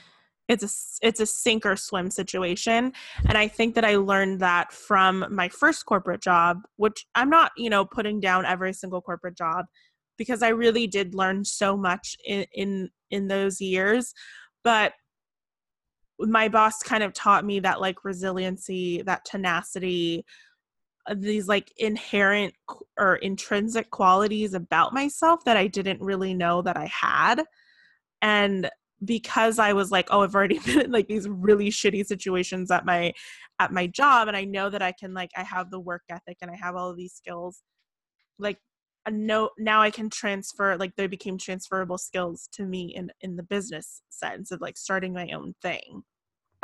it's a it's a sink or swim situation and i think that i learned that from my first corporate job which i'm not you know putting down every single corporate job because i really did learn so much in in, in those years but my boss kind of taught me that like resiliency that tenacity uh, these like inherent or intrinsic qualities about myself that i didn't really know that i had and because I was like, oh, I've already been in like these really shitty situations at my at my job and I know that I can like I have the work ethic and I have all of these skills like uh, no now I can transfer like they became transferable skills to me in in the business sense of like starting my own thing.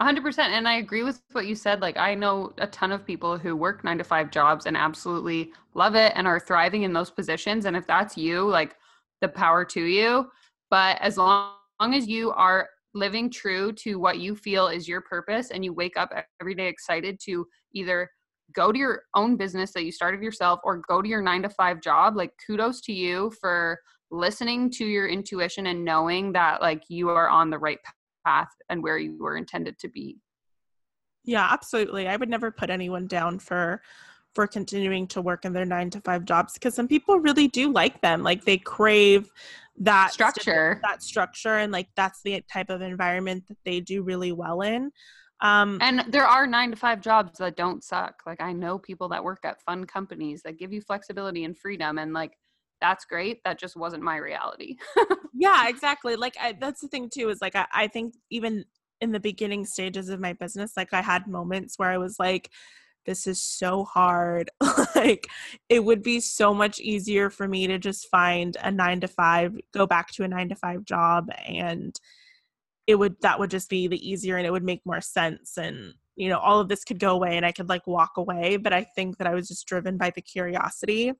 100% and I agree with what you said like I know a ton of people who work 9 to 5 jobs and absolutely love it and are thriving in those positions and if that's you like the power to you but as long long as you are living true to what you feel is your purpose and you wake up every day excited to either go to your own business that you started yourself or go to your 9 to 5 job like kudos to you for listening to your intuition and knowing that like you are on the right path and where you were intended to be. Yeah absolutely. I would never put anyone down for for continuing to work in their 9 to 5 jobs because some people really do like them. Like they crave that structure. that structure and like that's the type of environment that they do really well in. Um and there are nine to five jobs that don't suck. Like i know people that work at fun companies that give you flexibility and freedom and like that's great. That just wasn't my reality. Yeah exactly. Like I, that's the thing too is like I, I think even in the beginning stages of my business like i had moments where i was like this is so hard. like, it would be so much easier for me to just find a nine to five, go back to a nine to five job, and it would, that would just be the easier and it would make more sense. And, you know, all of this could go away and I could like walk away. But I think that I was just driven by the curiosity,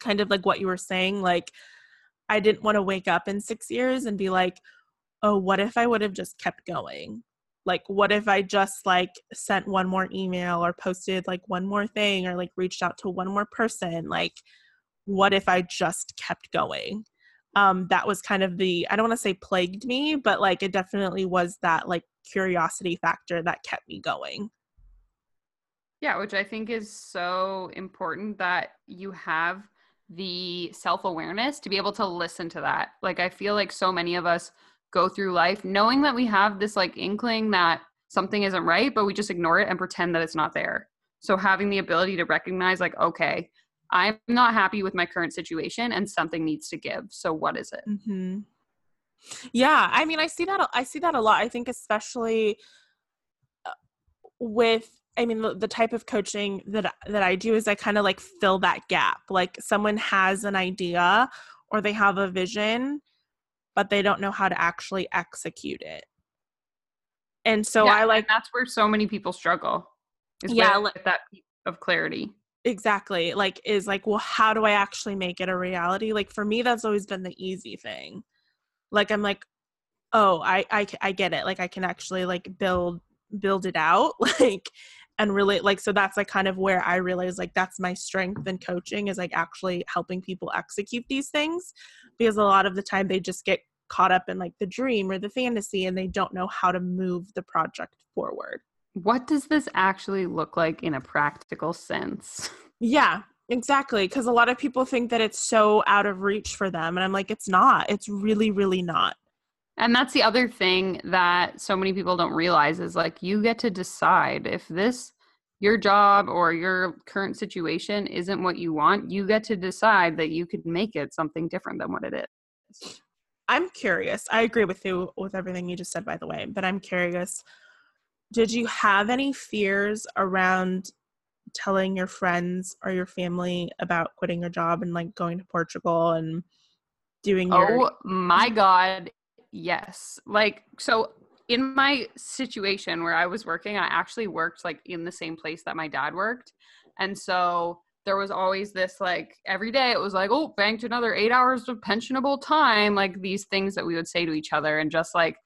kind of like what you were saying. Like, I didn't want to wake up in six years and be like, oh, what if I would have just kept going? Like what if i just like sent one more email or posted like one more thing or like reached out to one more person? Like what if i just kept going? Um that was kind of the i don't want to say plagued me but like it definitely was that like curiosity factor that kept me going. Yeah which i think is so important that you have the self-awareness to be able to listen to that. Like i feel like so many of us go through life knowing that we have this like inkling that something isn't right, but we just ignore it and pretend that it's not there. So having the ability to recognize, like, okay, I'm not happy with my current situation and something needs to give. So what is it? Mm-hmm. Yeah, I mean, I see that. I see that a lot. I think, especially uh, with I mean, the, the, type of coaching that that I do is I kind of like fill that gap. Like someone has an idea or they have a vision but they don't know how to actually execute it. And so yeah, I like that's where so many people struggle. yeah, like that of clarity. Exactly. Like, is like, well, how do I actually make it a reality? Like, for me, that's always been the easy thing. Like, I'm like, oh, I, I, I get it. Like, I can actually like build, build it out. Like, and really like so that's like kind of where i realize like that's my strength in coaching is like actually helping people execute these things because a lot of the time they just get caught up in like the dream or the fantasy and they don't know how to move the project forward. What does this actually look like in a practical sense? Yeah exactly because a lot of people think that it's so out of reach for them and i'm like it's not it's really really not and that's the other thing that so many people don't realize is like you get to decide if this your job or your current situation isn't what you want, you get to decide that you could make it something different than what it is. I'm curious. I agree with you with everything you just said by the way, but I'm curious. Did you have any fears around telling your friends or your family about quitting your job and like going to Portugal and doing your Oh my god, Yes. Like, so in my situation where I was working, I actually worked like in the same place that my dad worked. And so there was always this like every day it was like, oh, banked another eight hours of pensionable time, like these things that we would say to each other, and just like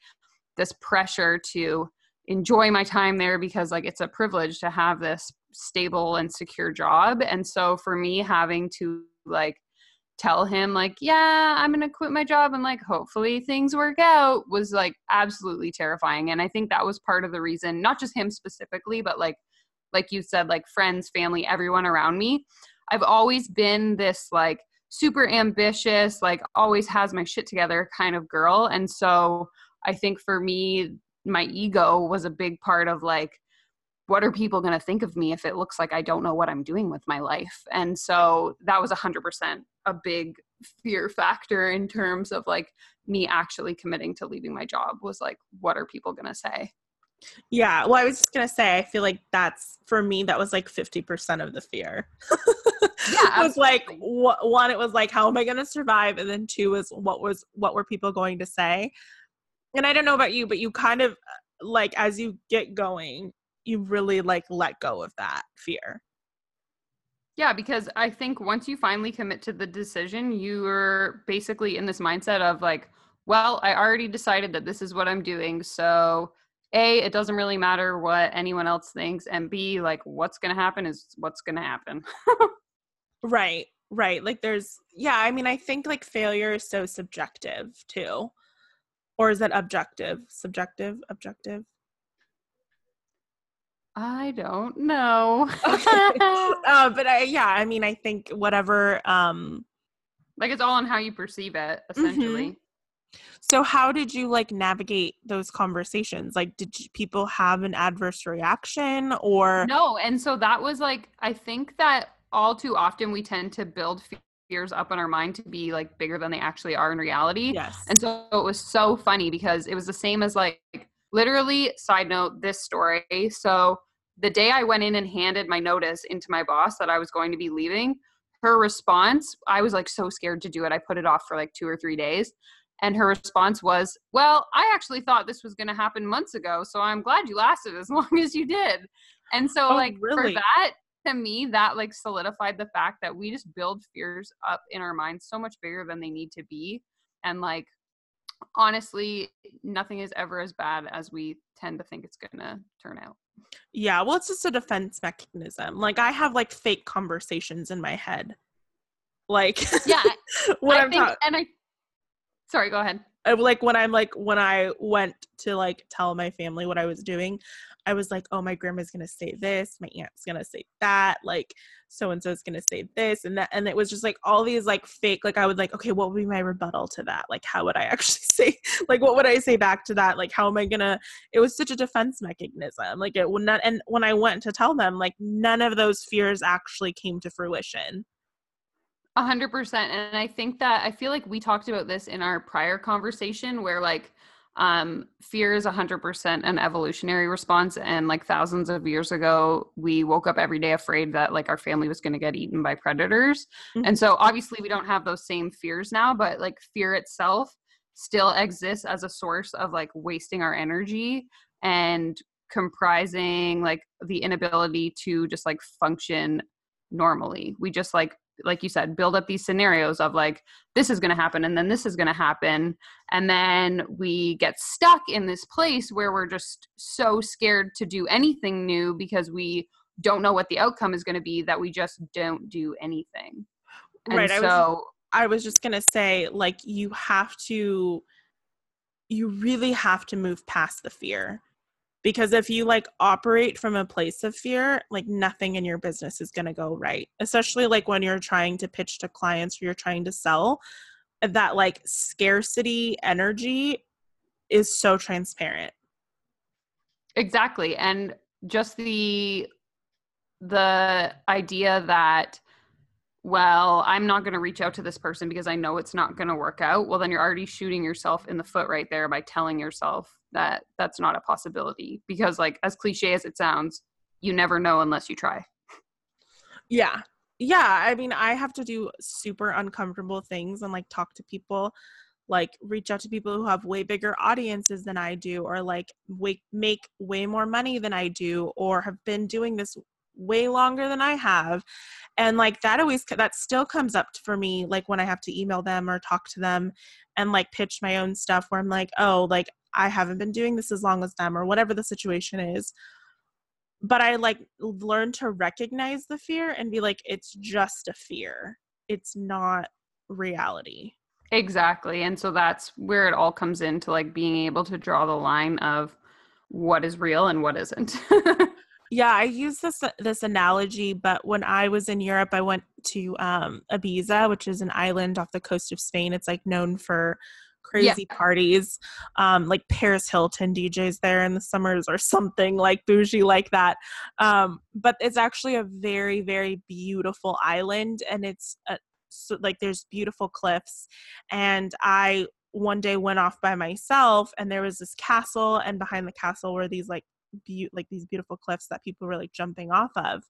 this pressure to enjoy my time there because like it's a privilege to have this stable and secure job. And so for me, having to like tell him like yeah i'm gonna quit my job and like hopefully things work out was like absolutely terrifying and i think that was part of the reason not just him specifically but like like you said like friends family everyone around me. I've always been this like super ambitious like always has my shit together kind of girl and so i think for me my ego was a big part of like what are people going to think of me if it looks like I don't know what I'm doing with my life? And so that was 100% a big fear factor in terms of like me actually committing to leaving my job was like, what are people going to say? Yeah. Well, I was just going to say, I feel like that's for me, that was like 50% of the fear. yeah. it was like, wh- one, it was like, how am I going to survive? And then two was what was, what were people going to say? And I don't know about you, but you kind of like, as you get going, you really like let go of that fear. Yeah, because I think once you finally commit to the decision, you're basically in this mindset of like, well, I already decided that this is what I'm doing. So, A, it doesn't really matter what anyone else thinks. And B, like, what's going to happen is what's going to happen. right, right. Like, there's, yeah, I mean, I think like failure is so subjective too. Or is that objective? Subjective? Objective? I don't know. uh, but I, yeah, I mean, I think whatever. Um, like it's all on how you perceive it, essentially. Mm-hmm. So, how did you like navigate those conversations? Like, did people have an adverse reaction or no? And so that was like, I think that all too often we tend to build fears up in our mind to be like bigger than they actually are in reality. Yes. And so it was so funny because it was the same as like literally side note this story. So the day I went in and handed my notice into my boss that I was going to be leaving, her response, I was like so scared to do it. I put it off for like two or three days. And her response was, Well, I actually thought this was going to happen months ago. So I'm glad you lasted as long as you did. And so, oh, like, really? for that, to me, that like solidified the fact that we just build fears up in our minds so much bigger than they need to be. And like, honestly, nothing is ever as bad as we tend to think it's going to turn out. Yeah, well, it's just a defense mechanism. Like I have like fake conversations in my head. Like yeah, when I I'm think, ta- and I. Sorry, go ahead. Like when I'm like when I went to like tell my family what I was doing, I was like, oh, my grandma's gonna say this, my aunt's gonna say that, like so and so's gonna say this and that, and it was just like all these like fake. Like I would like, okay, what would be my rebuttal to that? Like how would I actually say? Like what would I say back to that? Like how am I gonna? It was such a defense mechanism. Like it would not. And when I went to tell them, like none of those fears actually came to fruition. A hundred percent. And I think that I feel like we talked about this in our prior conversation where like um, fear is a 100% an evolutionary response and like thousands of years ago we woke up every day afraid that like our family was going to get eaten by predators mm-hmm. and so obviously we don't have those same fears now but like fear itself still exists as a source of like wasting our energy and comprising like the inability to just like function normally. We just like like you said build up these scenarios of like this is going to happen and then this is going to happen and then we get stuck in this place where we're just so scared to do anything new because we don't know what the outcome is going to be that we just don't do anything and right. I so was, I was just gonna say, like, you have to, you really have to move past the fear, because if you like operate from a place of fear, like nothing in your business is gonna go right. Especially like when you're trying to pitch to clients or you're trying to sell, that like scarcity energy is so transparent. exactly and just the the idea that well i'm not going to reach out to this person because i know it's not going to work out well then you're already shooting yourself in the foot right there by telling yourself that that's not a possibility because like as cliche as it sounds you never know unless you try Yeah. Yeah. I mean, I have to do super uncomfortable things and like talk to people, like reach out to people who have way bigger audiences than I do, or like make way more money than I do, or have been doing this way longer than I have. And like that always, that still comes up for me, like when I have to email them or talk to them and like pitch my own stuff where I'm like, oh, like I haven't been doing this as long as them or whatever the situation is but I like learned to recognize the fear and be like, it's just a fear. It's not reality. exactly and so that's where it all comes into like being able to draw the line of what is real and what isn't Yeah, I use this this analogy, but when I was in Europe, I went to um, Ibiza, which is an island off the coast of Spain. It's like known for crazy parties, um, like Paris Hilton DJs there in the summers or something like bougie like that. Um, but it's actually a very very beautiful island, and it's a, so, like there's beautiful cliffs, and I one day went off by myself, and there was this castle, and behind the castle were these like be- like these beautiful cliffs that people were like jumping off of.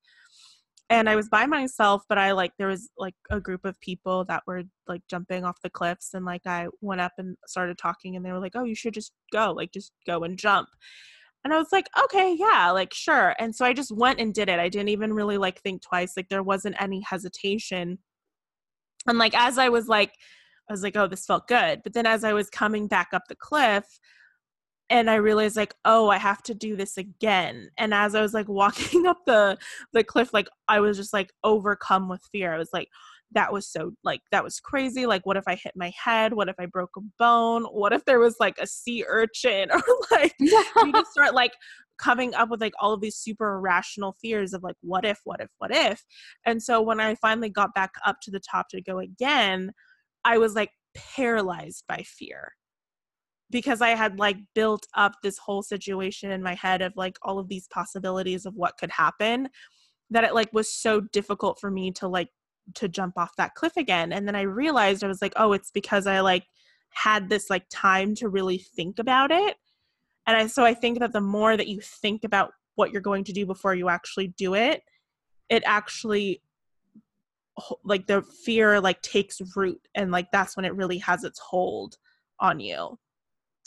And i was by myself but i like there was like a group of people that were like jumping off the cliffs and like i went up and started talking and they were like oh you should just go like just go and jump. And i was like okay yeah like sure. And so i just went and did it. I didn't even really like think twice. Like there wasn't any hesitation. And like as i was like i was like oh this felt good. But then as i was coming back up the cliff and I realized like, oh, I have to do this again. And as I was like walking up the the cliff, like I was just like overcome with fear. I was like, that was so like that was crazy. Like, what if I hit my head? What if I broke a bone? What if there was like a sea urchin? Or like you just start like coming up with like all of these super irrational fears of like what if, what if, what if. And so when I finally got back up to the top to go again, I was like paralyzed by fear because I had like built up this whole situation in my head of like all of these possibilities of what could happen that it like was so difficult for me to like to jump off that cliff again. And then I realized I was like oh it's because I like had this like time to really think about it. And I so I think that the more that you think about what you're going to do before you actually do it it actually like the fear like takes root and like that's when it really has its hold on you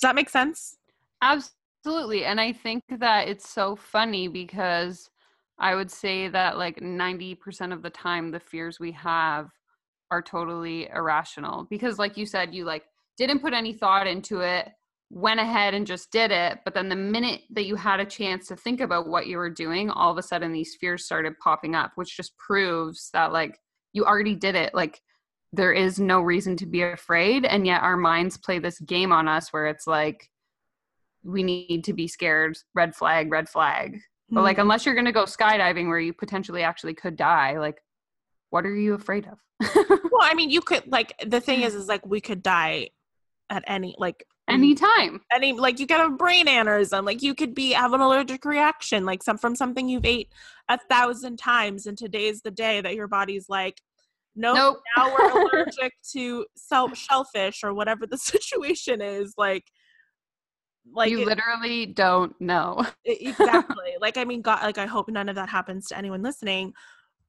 does that make sense? Absolutely. And I think that it's so funny because I would say that like 90% of the time the fears we have are totally irrational because like you said you like didn't put any thought into it went ahead and just did it but then the minute that you had a chance to think about what you were doing all of a sudden these fears started popping up which just proves that like you already did it like there is no reason to be afraid and yet our minds play this game on us where it's like we need to be scared red flag red flag. But like Mhm. unless you're going to go skydiving where you potentially actually could die like what are you afraid of? Well, I mean, you could like the thing is, is like we could die at any like anytime. Any like you could have a brain aneurysm, like you could be have an allergic reaction, like some from something you've ate a thousand times, and today's the day that your body's like, nope, nope now we're allergic to sel- shellfish or whatever the situation is. Like, like you it- literally don't know exactly like i mean god like i hope none of that happens to anyone listening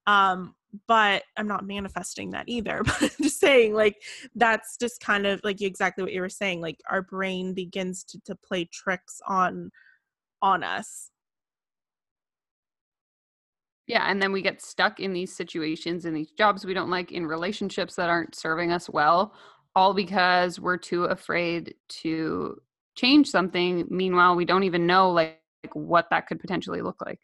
um but i'm not manifesting that either but i'm just saying like that's just kind of like exactly what you were saying like our brain begins to, to play tricks on on us. Yeah, and then we get stuck in these situations in these jobs we don't like in relationships that aren't serving us well all because we're too afraid to change something meanwhile we don't even know like, like what that could potentially look like.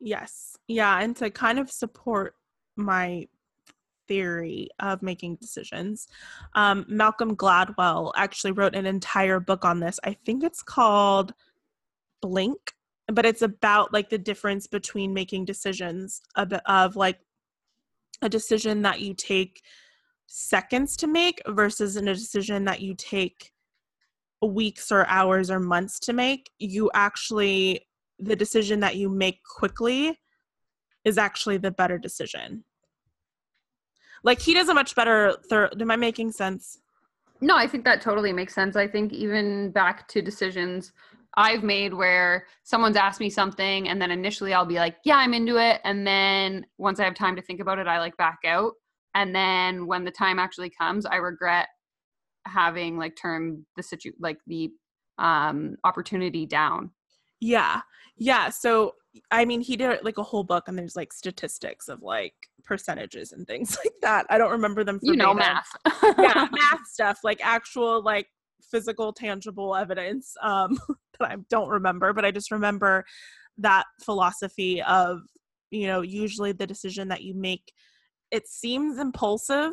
Yes. Yeah, and to kind of support my theory of making decisions. Um, Malcolm Gladwell actually wrote an entire book on this. I think it's called Blink, but it's about like the difference between making decisions of, of like a decision that you take seconds to make versus in a decision that you take weeks or hours or months to make. You actually, the decision that you make quickly is actually the better decision like he does a much better third. Am I making sense? No, I think that totally makes sense. I think even back to decisions I've made where someone's asked me something and then initially I'll be like, yeah, I'm into it. And then once I have time to think about it, I like back out. And then when the time actually comes, I regret having like turned the situ like the um opportunity down. Yeah. Yeah. So I mean, he did like a whole book, and there's like statistics of like percentages and things like that. I don't remember them. You know, math. yeah, math stuff, like actual like physical, tangible evidence um, that I don't remember, but I just remember that philosophy of you know usually the decision that you make it seems impulsive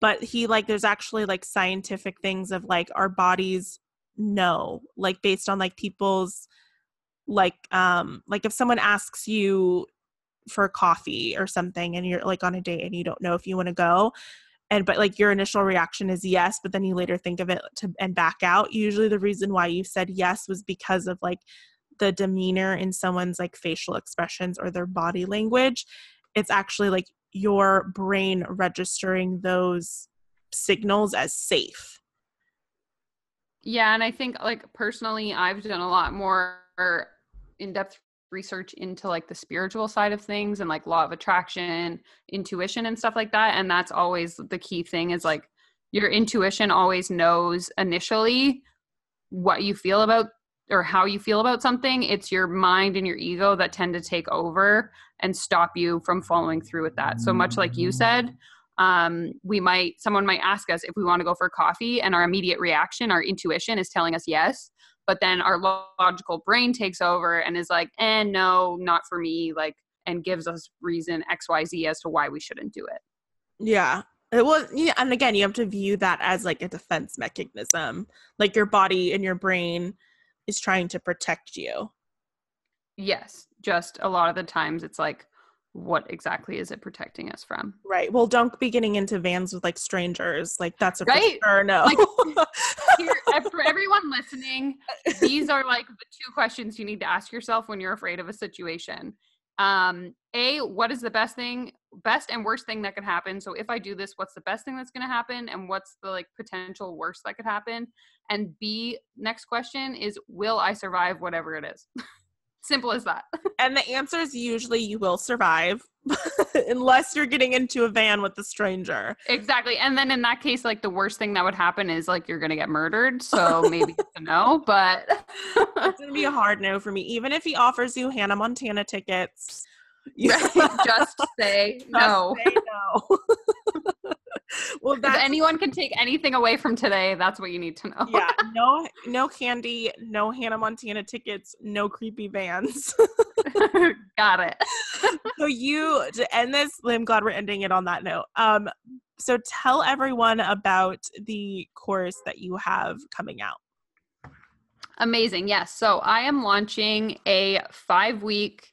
but he like there's actually like scientific things of like our bodies know like based on like people's like um like if someone asks you for coffee or something and you're like on a date and you don't know if you want to go and but like your initial reaction is yes but then you later think of it to and back out. Usually the reason why you said yes was because of like the demeanor in someone's like facial expressions or their body language. It's actually like your brain registering those signals as safe. Yeah and i think like personally i've done a lot more in-depth research into like the spiritual side of things and like law of attraction intuition and stuff like that and that's always the key thing is like your intuition always knows initially what you feel about or how you feel about something. It's your mind and your ego that tend to take over and stop you from following through with that. So much like you said um, we might someone might ask us if we want to go for coffee and our immediate reaction our intuition is telling us yes but then our logical brain takes over and is like and eh, no not for me like and gives us reason xyz as to why we shouldn't do it. Yeah. It was yeah and again you have to view that as like a defense mechanism. Like your body and your brain is trying to protect you. Yes. Just a lot of the times it's like what exactly is it protecting us from? Right. Well, don't be getting into vans with like strangers. Like that's a right. Sure, no. Like, here, for everyone listening, these are like the two questions you need to ask yourself when you're afraid of a situation. Um, a, what is the best thing, best and worst thing that could happen? So if I do this, what's the best thing that's going to happen, and what's the like potential worst that could happen? And B, next question is, will I survive whatever it is? Simple as that. and the answer is usually you will survive unless you're getting into a van with a stranger. Exactly. And then in that case, like the worst thing that would happen is like you're going to get murdered. So maybe it's a no, but it's going to be a hard no for me. Even if he offers you Hannah Montana tickets, right. just say just. Say no. well, if anyone can take anything away from today, that's what you need to know. yeah, no, no candy, no Hannah Montana tickets, no creepy vans. Got it. so you to end this, I'm glad we're ending it on that note. Um, so tell everyone about the course that you have coming out. Amazing. Yes. So I am launching a five week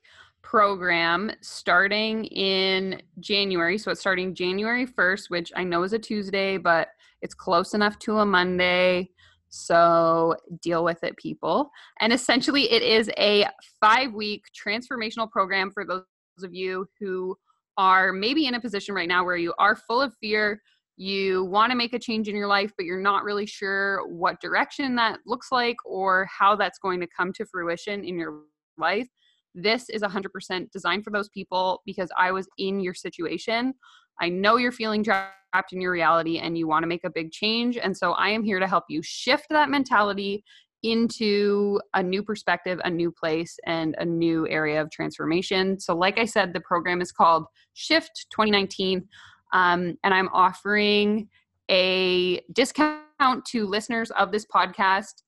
program starting in January. So it's starting January 1st, which I know is a Tuesday, but it's close enough to a Monday. So deal with it, people. And essentially, it is a five week transformational program for those of you who are maybe in a position right now where you are full of fear. You want to make a change in your life, but you're not really sure what direction that looks like or how that's going to come to fruition in your life this is 100% designed for those people because I was in your situation. I know you're feeling trapped in your reality and you want to make a big change. And so I am here to help you shift that mentality, into a new perspective, a new place, and a new area of transformation. So, like I said, the program is called Shift 2019, um, and I'm offering a discount to listeners of this podcast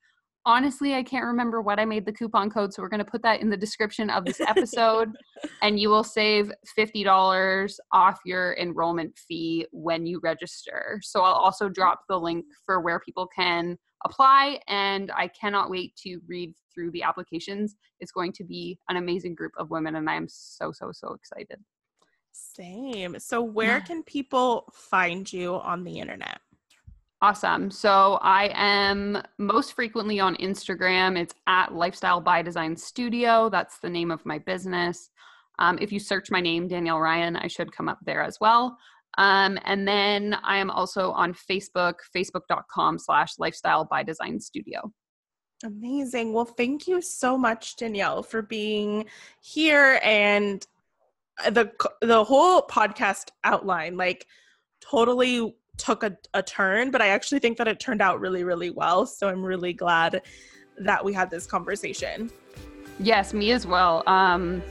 honestly, I can't remember what I made the coupon code, so we're going to put that in the description of this episode, and you will save $50 off your enrollment fee when you register. So I'll also drop the link for where people can apply, and I cannot wait to read through the applications. It's going to be an amazing group of women, and I am so, so, so excited. Same. So, where can people find you on the internet? Awesome. So I am most frequently on Instagram. It's at Lifestyle by Design Studio. That's the name of my business. Um, if you search my name, Danielle Ryan, I should come up there as well. Um, and then I am also on Facebook, facebook.com slash lifestyle by design studio. Amazing. Well, thank you so much, Danielle, for being here and the the whole podcast outline. Like, totally took a, a turn, but I actually think that it turned out really, really well. So I'm really glad that we had this conversation. Yes, me as well. Um,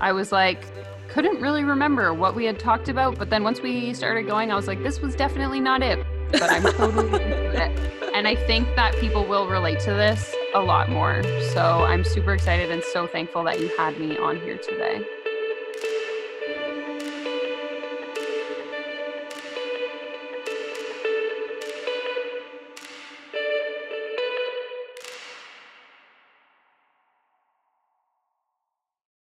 I was like, couldn't really remember what we had talked about, but then once we started going, I was like, this was definitely not it. But I'm totally into it. And I think that people will relate to this a lot more. So I'm super excited and so thankful that you had me on here today.